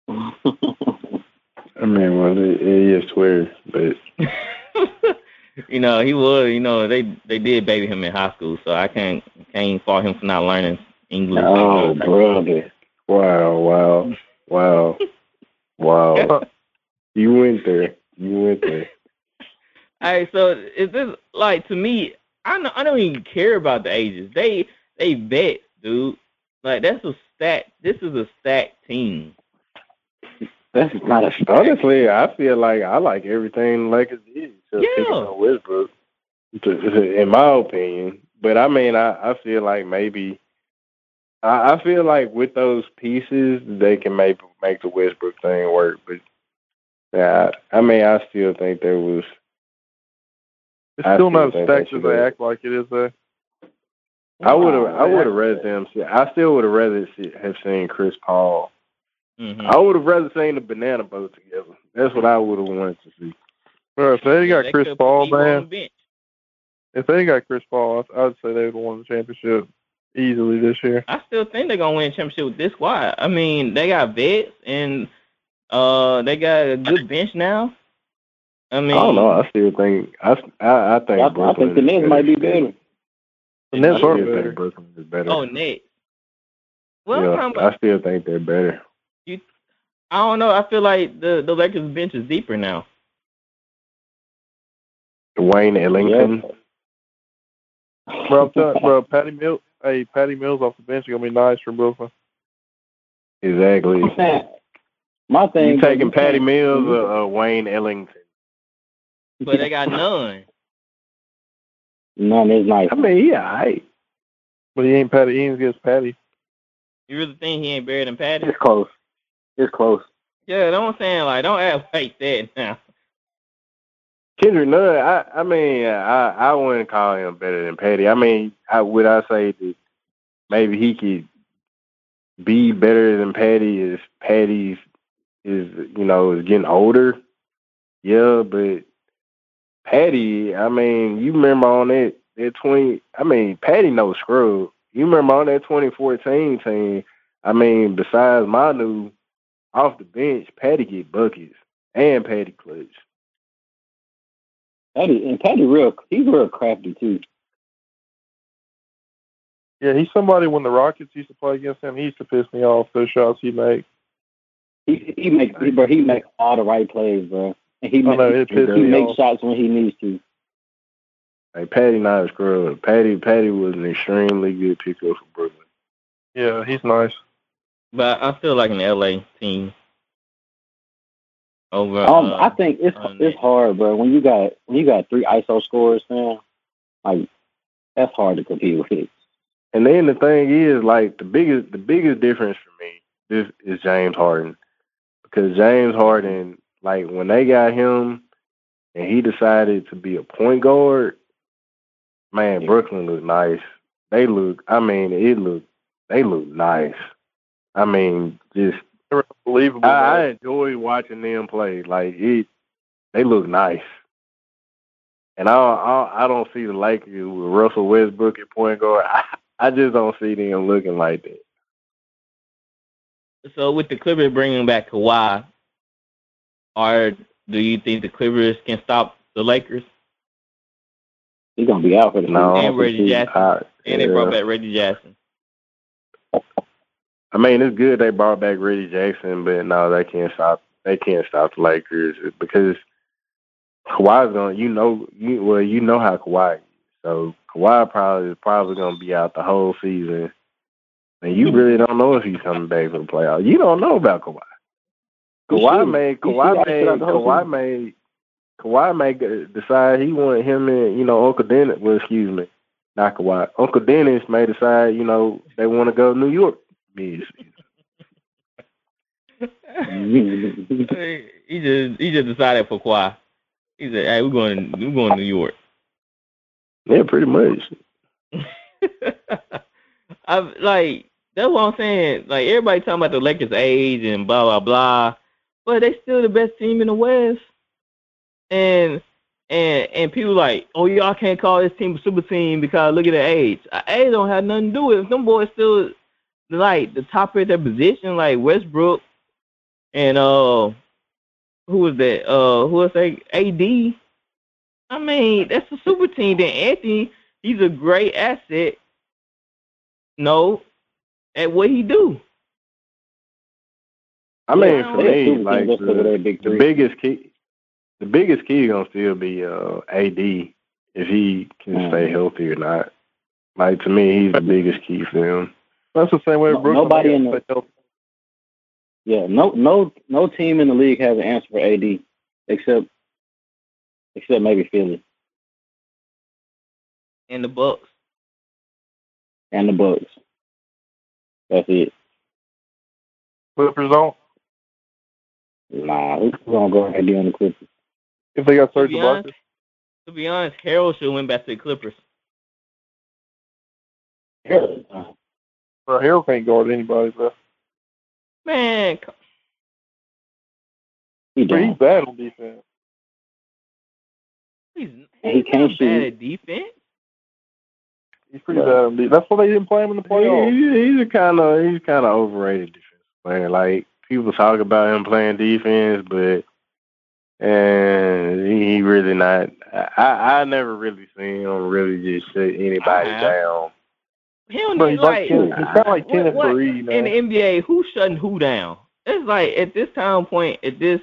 [laughs] I mean, well, it, it is weird, but [laughs] you know, he was. You know, they they did baby him in high school, so I can't can't fault him for not learning English. Oh, brother! Wow, wow, wow, [laughs] wow! you went there. You went there. All right, so is this like to me? I don't, I don't even care about the ages. They they bet dude. Like that's a stack. This is a stacked team. That's not a stack. [laughs] Honestly, I feel like I like everything Lakers. Just yeah. on Westbrook, in my opinion. But I mean, I, I feel like maybe I, I feel like with those pieces they can maybe make the Westbrook thing work. But yeah, I mean, I still think there was. It's still not as stacked as they act like it is, though. I would have. I would have read them. See, I still would have rather see, have seen Chris Paul. Mm-hmm. I would have rather seen the banana boat together. That's what I would have wanted to see. Bro, if they got Chris Paul, man. If they got Chris Paul, I would say they would have won the championship easily this year. I still think they're gonna win a championship with this squad. I mean, they got vets and uh, they got a good bench now. I mean, I don't know. I still think I I, I think I, I think the Nets might be better. The Nets are better. Brooklyn is better. Oh, Nets. Well, yeah, I still think they're better. You, I don't know. I feel like the the Lakers bench is deeper now. Wayne Ellington. Yeah. Bro, I'm bro, Patty Mills. Hey, Patty Mills off the bench is gonna be nice for Brooklyn. Exactly. My thing. You taking Patty Mills or uh, Wayne Ellington? But they got Nunn. Nunn is nice. I mean, yeah, I. But he ain't Patty. He ain't against Patty. You really think he ain't better than Patty? It's close. It's close. Yeah, don't saying like don't act like that now. Kendrick Nunn, I I mean I I wouldn't call him better than Patty. I mean, I would I say that maybe he could be better than Patty if Patty is you know is getting older. Yeah, but Patty, I mean, you remember on that that twenty. I mean, Patty no scrub. You remember on that 2014 team. I mean, besides my Manu, off the bench, Patty get buckets and Patty clutch. Patty and Patty real he's real crafty too. Yeah, he's somebody when the Rockets used to play against him, he used to piss me off those shots he make. He he make he, bro, he make all the right plays, bro. And he I make, know, it he, he makes shots when he needs to. Like Patty not a scrub. Patty Patty was an extremely good pickup for Brooklyn. Yeah, he's nice. But I feel like an LA team over. Um, uh, I think it's on it's hard, bro. When you got when you got three ISO scores, man, like that's hard to compete with. And then the thing is, like the biggest the biggest difference for me this is James Harden. Because James Harden, like when they got him and he decided to be a point guard, man, Yeah. Brooklyn looked nice. They look I mean, it looked they look nice. I mean, just unbelievable. I, I enjoy watching them play. Like it, they look nice. And I don't, I don't, I don't see the Lakers with Russell Westbrook at point guard. [laughs] I, I just don't see them looking like that. So with the Clippers bringing back Kawhi, are do you think the Clippers can stop the Lakers? He's gonna be out for the No, season. And Reggie Jackson. I, And they brought back Reggie Jackson. I mean, it's good they brought back Reggie Jackson, but no, they can't stop. They can't stop the Lakers because Kawhi's gonna. You know, you well, you know how Kawhi. Is. So Kawhi probably is probably gonna be out the whole season, and you really don't know if he's coming back for the playoffs. You don't know about Kawhi. He Kawhi should. made He Kawhi have made sit out the whole Kawhi season. made Kawhi made decide he wanted him and you know Uncle Dennis. Well, excuse me, not Kawhi. Uncle Dennis may decide you know they want to go to New York. [laughs] he just he just decided for Kawhi. He said, "Hey, we're going we're going to New York." Yeah, pretty much. [laughs] I like that's what I'm saying. Like everybody talking about the Lakers' age and blah blah blah, but they still the best team in the West. And and and people like, oh y'all can't call this team a super team because look at their age. Age don't have nothing to do with it. Them boys still like the top of their position, like Westbrook and uh who was that? Uh who was that? AD. I mean, that's a super team. Then Anthony, he's a great asset. No, at what he do. I mean, Yeah, for me, like just 'cause of the, big the biggest key, the biggest key gonna still be uh, AD if he can Mm. stay healthy or not. Like to me, he's the biggest key for them. That's the same way No- Brooklyn. nobody in the- stay. Yeah, no, no, no team in the league has an answer for AD except, except maybe Philly And the Bucks. and the Bucks. That's it. Clippers don't. Nah, who's gonna go ahead and AD on the Clippers? If they got To Serge be Ibaka. to be honest, Harrell should have went back to the Clippers. Hell, Bro, Harrell can't guard anybody, bro. Man, c- He Bro, he's don't. bad on defense. he's, And he can't not bad shoot. at defense. He's pretty Yeah. bad. That's why they didn't play him in the playoffs. He, he's a kind of he's kind of overrated defense player. Like people talk about him playing defense, but and he really not. I I never really seen him really just shut anybody I have. down. He don't need he's like like, ten, he's kind uh, like ten what, and what, in the NBA, who's shutting who down? It's like at this time point, at this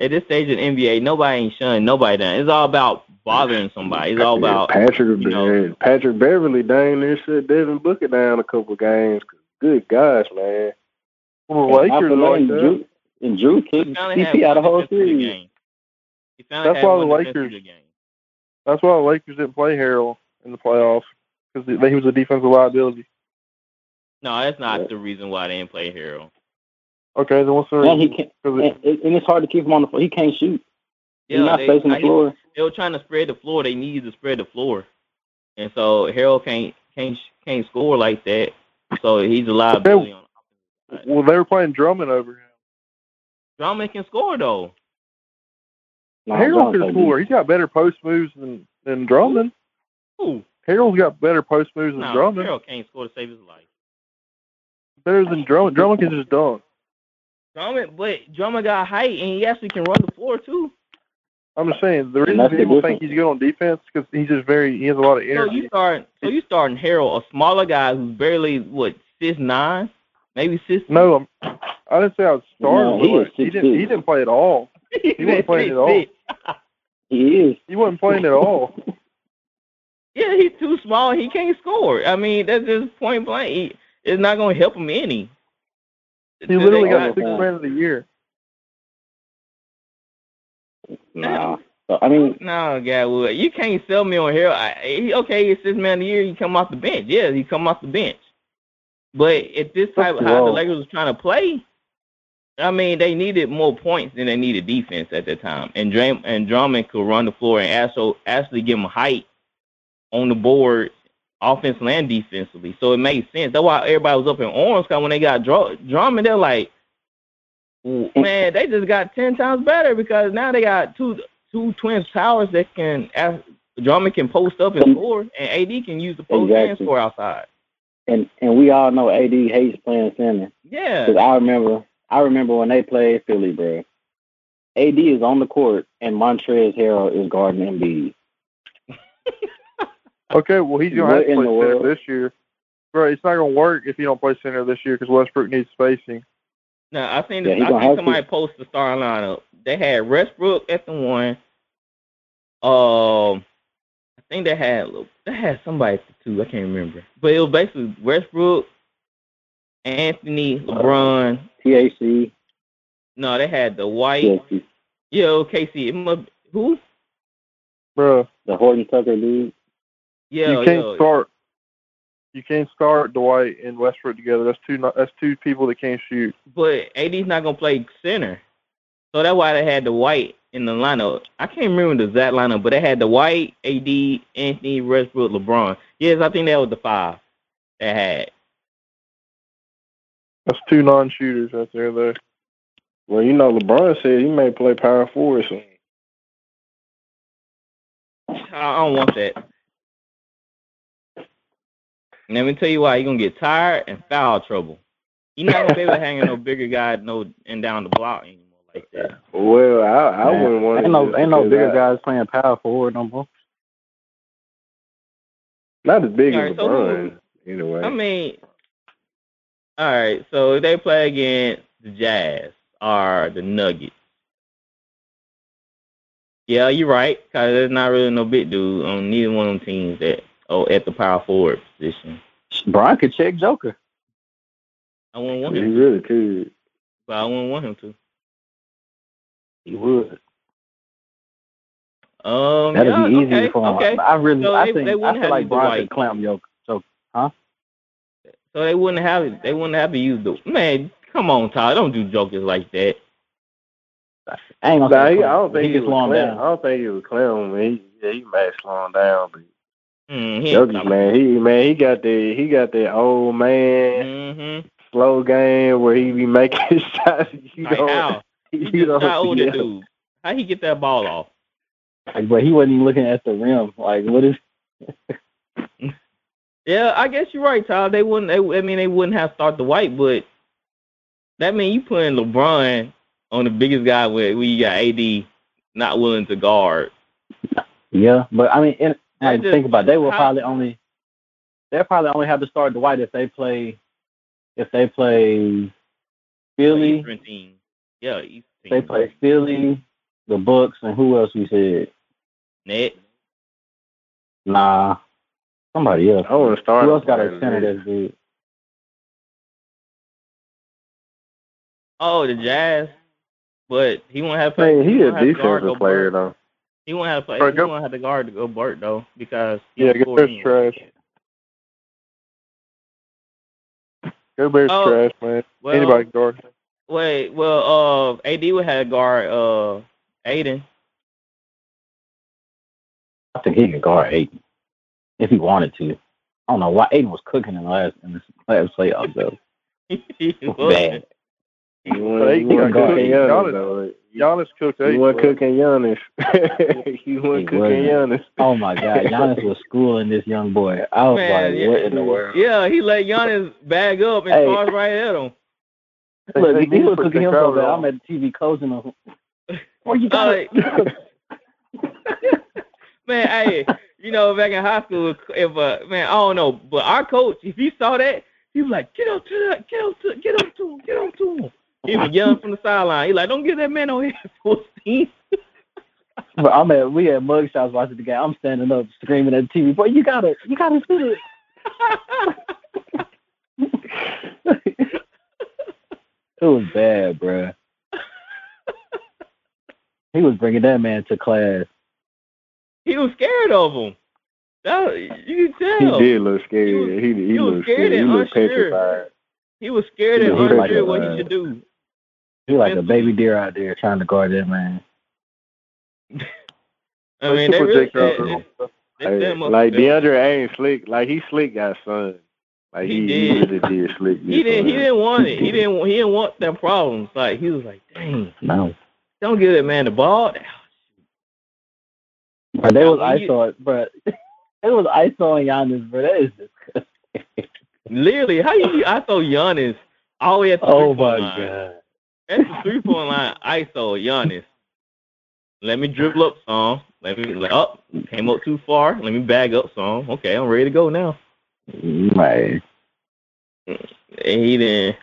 at this stage of the NBA, nobody ain't shutting nobody down. It's all about bothering somebody. It's all about Patrick you know- Patrick Beverley dang near shut Devin Booker down a couple games. Good gosh, man. Well, the Lakers After like letting that. Drew, and Drew he kicked had CP out of the whole series. game. He That's had why the Lakers- game. That's why the Lakers didn't play Harrell in the playoffs because he he was a defensive liability. No, that's not Yeah. the reason why they didn't play Hero. Okay, then what's the And he can't. 'Cause And, and it's hard to keep him on the floor. He can't shoot. He's Yeah, not they, facing the I- floor. they were trying to spread the floor. They needed to spread the floor, and so Harrell can't can't can't score like that. So he's a liability on. well, they were playing Drummond over him. Drummond can score though. Nah, Harrell can score. He's got better post moves than than Drummond. Ooh, Harrell's got better post moves than no, Drummond. Harold can't score to save his life. Better than Drummond. Drummond can just dunk. Drummond, but Drummond got height and he actually can run the floor too. I'm just saying the reason that's the people think difference. he's good on defense because he's just very he has a lot of energy. So energy. you start. So you starting Harrell, a smaller guy who's barely what six nine, maybe six. no, I'm, I didn't say I was starting. No, he but is like, he didn't. He didn't play at all. [laughs] he wasn't playing at all. He is. He wasn't playing at all. [laughs] Yeah, he's too small. He can't score. I mean, that's just point blank. He, it's not going to help him any. He literally They got six man of the year. No. So, I mean, No, Gatwood, you can't sell me on here. I, okay, it's six man of the year. He come off the bench. Yeah, he come off the bench. But at this type of how the Whoa. Lakers was trying to play, I mean, they needed more points than they needed defense at that time. And Dram- and Drummond could run the floor and also actually give him height on the board, offensively and defensively. So it made sense. That's why everybody was up in arms because when they got Dr- Drummond, they're like, man, they just got ten times better because now they got two two twin towers that can Drummond can post up and score, and AD can use the post and score outside. and and we all know AD hates playing center. Yeah, Because I remember, I remember when they played Philly, bro. AD is on the court and Montrezl Harrell is guarding Embiid. [laughs] Okay, well he's gonna have to play center world? this year. Bro, it's not gonna work if you don't play center this year because Westbrook needs spacing. No, I think Yeah, he I gonna think have somebody posted the starting lineup. They had Westbrook at the one. Um, I think they had they had somebody at the two. I can't remember, but it was basically Westbrook, Anthony, LeBron. TAC, No, they had Dwight. TAC, Yeah, KC. It must, who? Bro, the Horton Tucker dude. Yeah, you can't yeah. start. You can't start Dwight and Westbrook together. That's two. That's two people that can't shoot. But AD's not gonna play center, so that's why they had Dwight in the lineup. I can't remember the exact lineup, but they had Dwight, AD, Anthony, Westbrook, LeBron. Yes, I think that was the five they had. That's two non-shooters right there, though. Well, you know, LeBron said he may play power forward soon. I I don't want that. And let me tell you why. You're gonna get tired and foul trouble. You're not gonna be able to hang no bigger guy no and down the block anymore like that. Well, I, I Man, wouldn't want Ain't no, ain't no bigger guys playing power forward no more. Not as big All as right, so LeBron. anyway, I mean, all right. So if they play against the Jazz or the Nuggets, yeah, you're right. Cause there's not really no big dude on neither one of them teams that oh at the power forward position. Brian could check Joker. I wouldn't want him. he him, really could. but I wouldn't want him to. He would. Um, That'd yeah, be easy okay, for him. okay. I really, So I they- think, they I feel like used Brian could clamp Joker. So huh? So they wouldn't have it. they wouldn't have to use the man. Come on, Todd, don't do jokers like that. I ain't gonna Nah, he, I don't think he he can was slow clown. down. I don't think he was clown. Man, he, yeah, he may slow him down, but Mm, he Jokic, man, he man, he got the he got that old man Mm-hmm. slow game where he be making his [laughs] shots. You Like know, how? [laughs] He you just know, shot over yeah. the dude. How he get that ball off? Like, but he wasn't even looking at the rim. Like, what is? [laughs] Yeah, I guess you're right, Todd. They wouldn't. They, I mean, they wouldn't have start Dwight, but that mean you putting LeBron on the biggest guy where we got AD not willing to guard. Yeah, but I mean, in, That like, just- think about. It, they will how- probably only. They'll probably only have to start Dwight if they play. If they play Philly, Eastern team. Yeah, Eastern team. they play Philly, the Bucks, and who else we said? Net. Nah, somebody else. I want to start. Who else got a center that's good? Oh, the Jazz. But he won't have to play. Man, he a won't have to guard defensive player though. He won't have to play. Alright, he go- won't have to guard the Gobert though because he Yeah, don't score Gobert's trash. Gobert's Oh, trash, man. Well, Anybody can guard. Wait, well, uh, AD would have guard uh Ayton. I think he could guard Ayton if he wanted to. I don't know why Ayton was cooking in the last in this last playoff though. [laughs] He was. Bad. You But want, he you can [laughs] want cooking Giannis. Giannis. You, Giannis cooked eight. you want bro. cooking Giannis. you want He cooking wasn't. Giannis. Oh my God, Giannis was schooling this young boy. I was Man, like, yeah. what in the world? Yeah, he let Giannis bag up and Hey. charge right at him. Look, They he was cooking him so bad. I'm at the TV coaching him. [laughs] Where you got? [laughs] man, hey, you know, back in high school, if uh, man, I don't know, but our coach, if he saw that, he was like, get up to that, get up to, get up to him, get up to him. He was yelling from the sideline. He like, don't give that man no hit [laughs] full steam. But I'm at we had mugshots watching the game. I'm standing up screaming at the TV, boy, you gotta you gotta do it. [laughs] it was bad, bruh. He was bringing that man to class. he was scared of him. That, you can He did look scared. He was- He he, he was looked scared scared. He and looked petrified. He was scared and He was like unsure what he should do. He like a baby deer out there trying to guard that man. I mean, they really Protect said, our- they Like, said motherfucker- like DeAndre ain't slick. Like he slick got son. Like He he, did. really did slick. he [laughs] didn't. He didn't want it. He didn't. He didn't want them problems. Like he was like, dang, No. don't give that man the ball. But they Yeah, was when you- ISO, but [laughs] it was ISO and Giannis, bro. That is disgusting. Literally, how you? I saw Giannis all the way at the Oh three my line. god. At the three point line, I saw Giannis. Let me dribble up some. Let me like, up. Came up too far. Let me bag up some. Okay, I'm ready to go now. Right. And he didn't.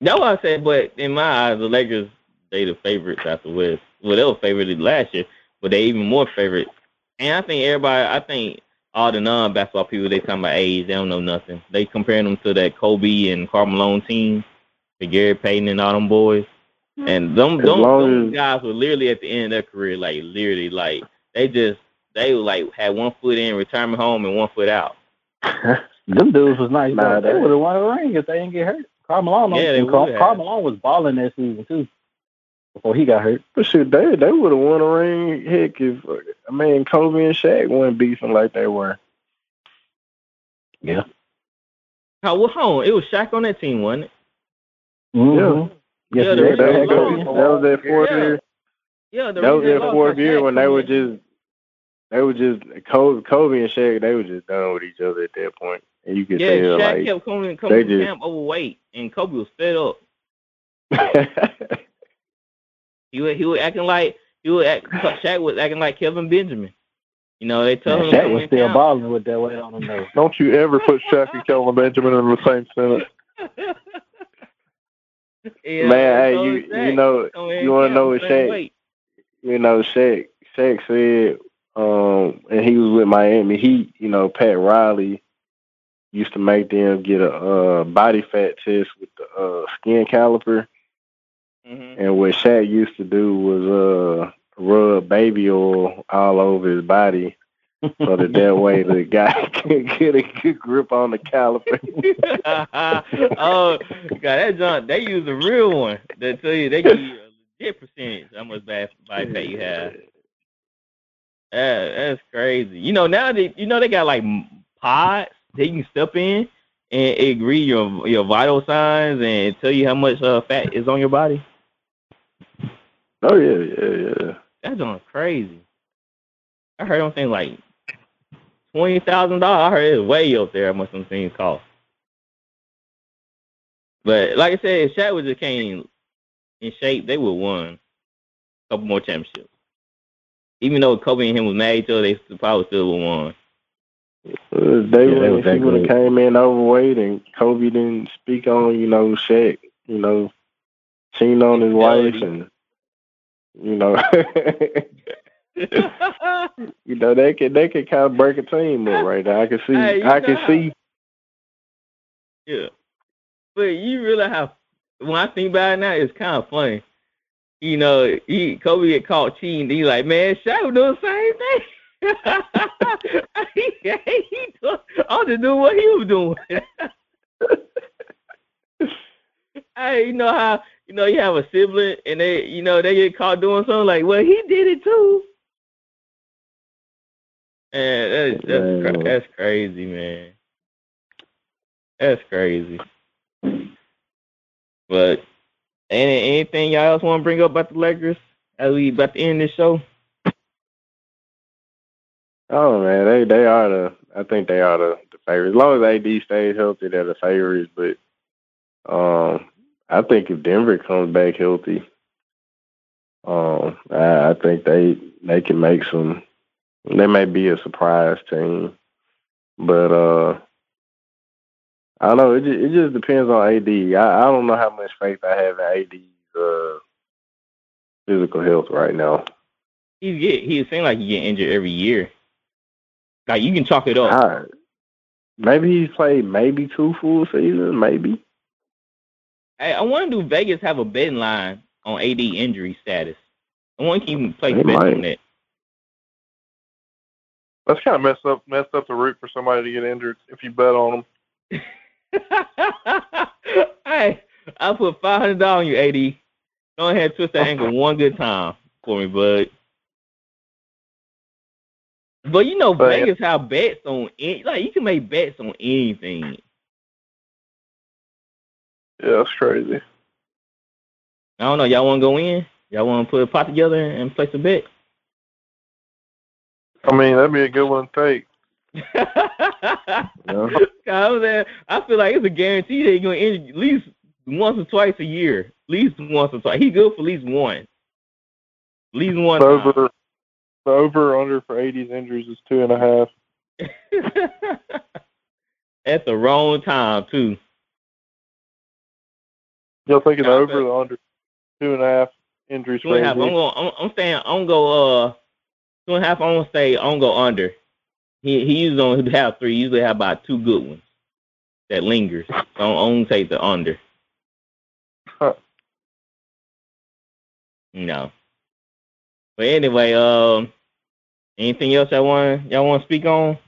That's what I said. But in my eyes, the Lakers they the favorites after West. Well, they were favorited last year, but they even more favorite. And I think everybody, I think all the non-basketball people, they talking about age. They don't know nothing. They comparing them to that Kobe and Karl Malone team, the Gary Payton and all them boys. And them, As them, them guys were literally at the end of their career, like literally, like they just they were like had one foot in retirement home and one foot out. [laughs] Them dudes was nice. Nah, they they- would have won a ring if they didn't get hurt. Karl Malone, Yeah, they and Karl, would have. Karl Malone was balling that season too. Before he got hurt. But shoot, they they would have won a ring. Heck, if uh, I mean Kobe and Shaq weren't beefing like they were. Yeah. How well, hold on, it was Shaq on that team, wasn't it? Mhm. Yeah, Yes, the they- reason That they was, they- that was their fourth Yeah. year. Yeah, That was their fourth year when they were just they were just Kobe, Kobe and Shaq. They were just done with each other at that point, and you could Yeah, tell Shaq like kept coming coming they to just- camp overweight, and Kobe was fed up. [laughs] He was he was acting like he was act, Shaq was acting like Kelvin Benjamin. You know, they told Man, him Shaq was still in balling with that weight on him though. Don't you ever put Shaq and Kelvin Benjamin in the same sentence. [laughs] [laughs] Yeah, Man, hey, you you know you want to know what Shaq weight. you know Shaq Shaq said um and he was with Miami. He you know Pat Riley used to make them get a uh, body fat test with the uh, skin caliper. Mhm. And what Shaq used to do was uh rub baby oil all over his body so that that way the guy [laughs] can get a good grip on the caliper. [laughs] oh, God, that John, they use a real one. They tell you they give you a legit percentage how much bad body fat you have. That, that's crazy. You know now they you know they got like pods that you can step in and it read your your vital signs and tell you how much uh, fat is on your body. Oh yeah, yeah, yeah. That's on crazy. I heard them things like twenty thousand dollars. I heard it's way up there how much some things cost. But like I said, if Shaq was just came in shape, they would have won a couple more championships. Even though Kobe and him was mad at each other, they probably still would have won. Uh, they Yeah, they would was if that he would have came in overweight and Kobe didn't speak on, you know, Shaq, you know, cheating on his wife Infidelity. and you know [laughs] [laughs] you know, they could they could kind of break a team up right now. I can see Hey, I can know- see yeah. But you really have when I think about it now, it's kind of funny. You know, he Kobe get caught cheating. He's like, man, Shaq was doing the same thing. [laughs] he, he, do- I'm just doing what he was doing. [laughs] hey, you know how you know you have a sibling and they, you know, they get caught doing something like, well, he did it too. And that's that's, cra- that's crazy, man. That's crazy. But any anything y'all else want to bring up about the Lakers as we about to end this show? Oh man, they they are the I think they are the, the favorites. As long as AD stays healthy, they're the favorites. But um, I think if Denver comes back healthy, um, I, I think they they can make some. They may be a surprise team, but uh, I don't know. It just, it just depends on AD. I, I don't know how much faith I have in AD's uh, physical health right now. He get he seems like he get injured every year. Like you can chalk it up. Maybe he's played maybe two full seasons, maybe. Hey, I wonder do Vegas have a betting line on AD injury status? I want to keep place bets might. on that. That's kind of messed up. Messed up the route for somebody to get injured if you bet on them. [laughs] hey, I put five hundred dollars on you, AD. Go ahead, twist that ankle [laughs] one good time for me, bud. But you know, But- Vegas have bets on any, like you can make bets on anything. Yeah, that's crazy. I don't know. Y'all want to go in? Y'all want to put a pot together and place a bet? I mean, that'd be a good one to take. [laughs] I was there. I feel like it's a guarantee that he's gonna injure at least once or twice a year. At least once or twice. He's good for at least one. At least one. The time. over, the over or under for AD's injuries is two and a half. [laughs] At the wrong time too. Y'all thinking Yeah, I over the under? Two and a half injuries Two and a half. I'm going. I'm, I'm staying. I'm gonna go. Uh, two and a half. I'm gonna stay. I'm gonna go under. He he usually don't have three. Usually have about two good ones that lingers. So I'm, I'm gonna take the under. Huh. No. But anyway, um, anything else y'all want y'all want to speak on?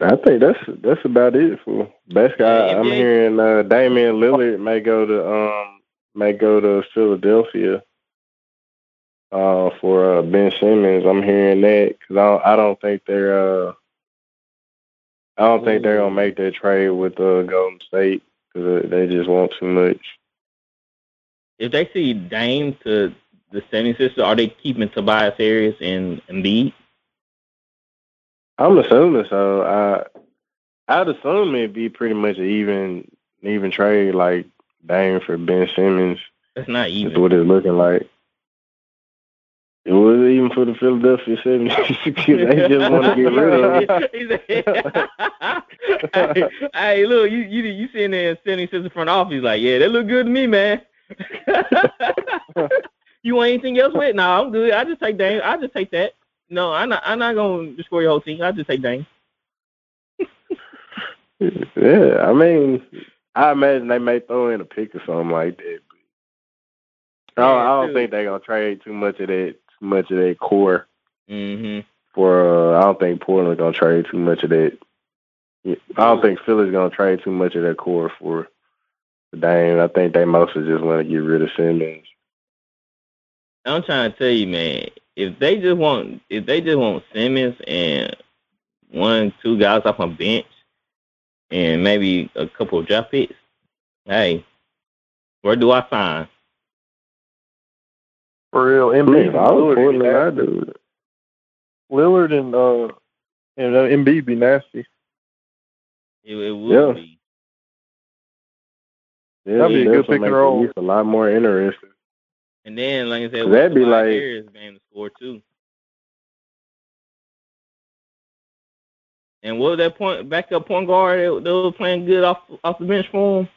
I think that's that's about it for basically. I, I'm hearing uh, Damian Lillard may go to um may go to Philadelphia uh for uh, Ben Simmons. I'm hearing that because I don't, I don't think they're uh I don't think they're gonna make that trade with uh, Golden State because they just want too much. If they see Dame to the 76ers, are they keeping Tobias Harris and Embiid? I'm assuming so. I I'd assume it'd be pretty much an even even trade like Dame for Ben Simmons. That's not That's even. what it's looking like. It wasn't even for the Philadelphia 76ers. [laughs] they just want to get rid of [laughs] him. [laughs] He hey, hey, look, you you you sitting there in 76 front office like, yeah, that look good to me, man. you want anything else with? No, I'm good. I just take Dame. I just take that. No, I'm not. I'm not gonna destroy your whole team. I just take Dame. Yeah, I mean, I imagine they may throw in a pick or something like that. I don't, I don't think they're gonna trade too much of that, much of that core Mm-hmm. for. Uh, I don't think Portland's gonna trade too much of that. I don't think Philly's gonna trade too much of that core for the Dame. I think they mostly just want to get rid of Simmons. I'm trying to tell you, man. If they just want, if they just want Simmons and one, two guys off a bench, and maybe a couple of draft picks, hey, where do I sign? For real, I mean, Embiid, if I was Lillard, Portland, be I'd do. Lillard and uh, and uh, Embiid be nasty. It, it would Yeah. be. Yeah, That'd be a good pick and make the roll. East A lot more interesting. And then, like I said, That'd be like- Harris game to score too. And what was that point backup point guard that, that was playing good off off the bench for him?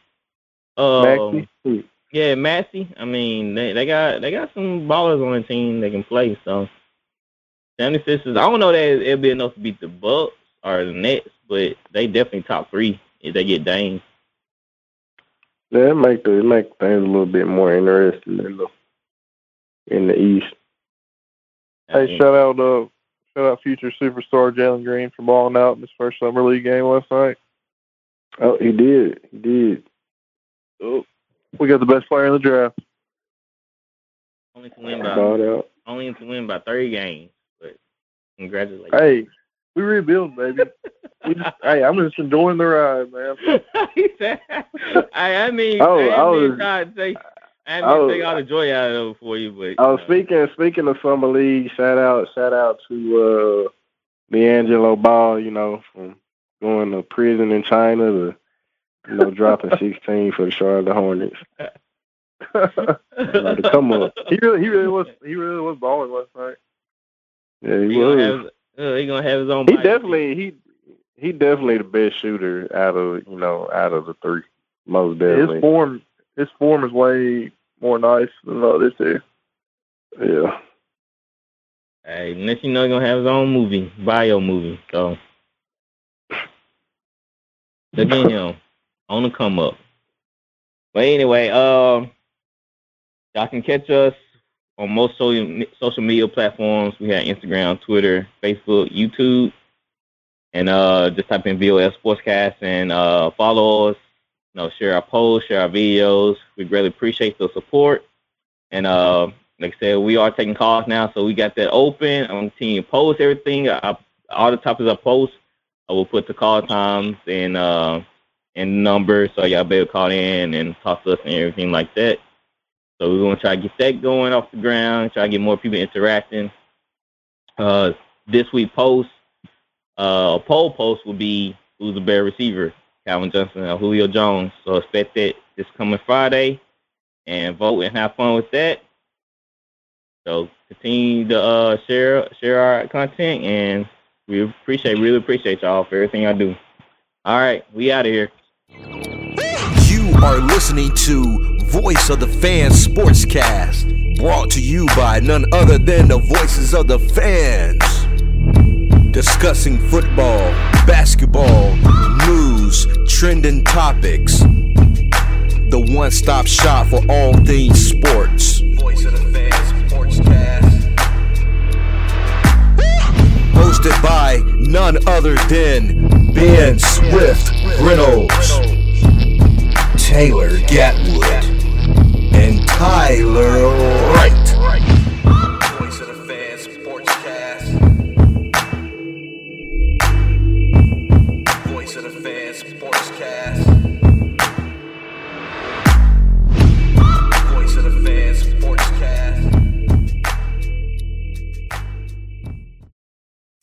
Um, Maxey? Yeah, Maxey. I mean, they, they got they got some ballers on the team that can play. So, 76ers, I don't know that it'll be enough to beat the Bucks or the Nets, but they definitely top three if they get Dame. Yeah, it make the it make things a little bit more interesting in the in the East. Hey, shout out, uh, shout out future superstar Jalen Green for balling out in his first summer league game last night. Oh, he did. He did. Oh, we got the best player in the draft. only to win by Balled only to win by 30 games, but congratulations. Hey, we rebuild, baby. [laughs] we just, hey, I'm just enjoying the ride, man. [laughs] I, I mean, Oh, I, I was- trying to take, I I mean, was- take all the joy out of it for you, but Oh, you know. speaking speaking of summer league, shout out shout out to uh LiAngelo Ball, you know, from going to prison in China to you know dropping sixteen for the Charlotte Hornets. like to come up. He really, he really was, he really was balling last night. Yeah, he, He was. gonna have, uh, he gonna have his own. he body. definitely, he, he definitely the best shooter out of you know out of the three. Most definitely. His form, his form is way more nice than the other two. Yeah. Hey, unless you know he's gonna have his own movie, bio movie. So look at him on the come up. But anyway, um, y'all can catch us on most social social media platforms. We have Instagram, Twitter, Facebook, YouTube, and uh, just type in VOS Sportscast and uh, follow us. You know, share our posts, share our videos. We greatly appreciate the support. And uh, like I said, we are taking calls now, so we got that open. I'm going to to post everything. I, all the topics I post, I will put the call times and uh, and numbers, so y'all be able to call in and talk to us and everything like that. So we're to try to get that going off the ground, try to get more people interacting. Uh, this week post, uh, a poll post will be who's the better receiver, Calvin Johnson or Julio Jones. So expect that this coming Friday and vote and have fun with that. So continue to uh, share share our content, and we appreciate really appreciate y'all for everything I do. All right, we out of here. You are listening to Voice of the Fans Sportscast, brought to you by none other than the voices of the fans. Discussing football, basketball, news, trending topics. The one stop shop for all things sports. Voice of the Fans Sportscast. Hosted by none other than Ben Swift Reynolds. Taylor Gatwood, and Tyler Wright.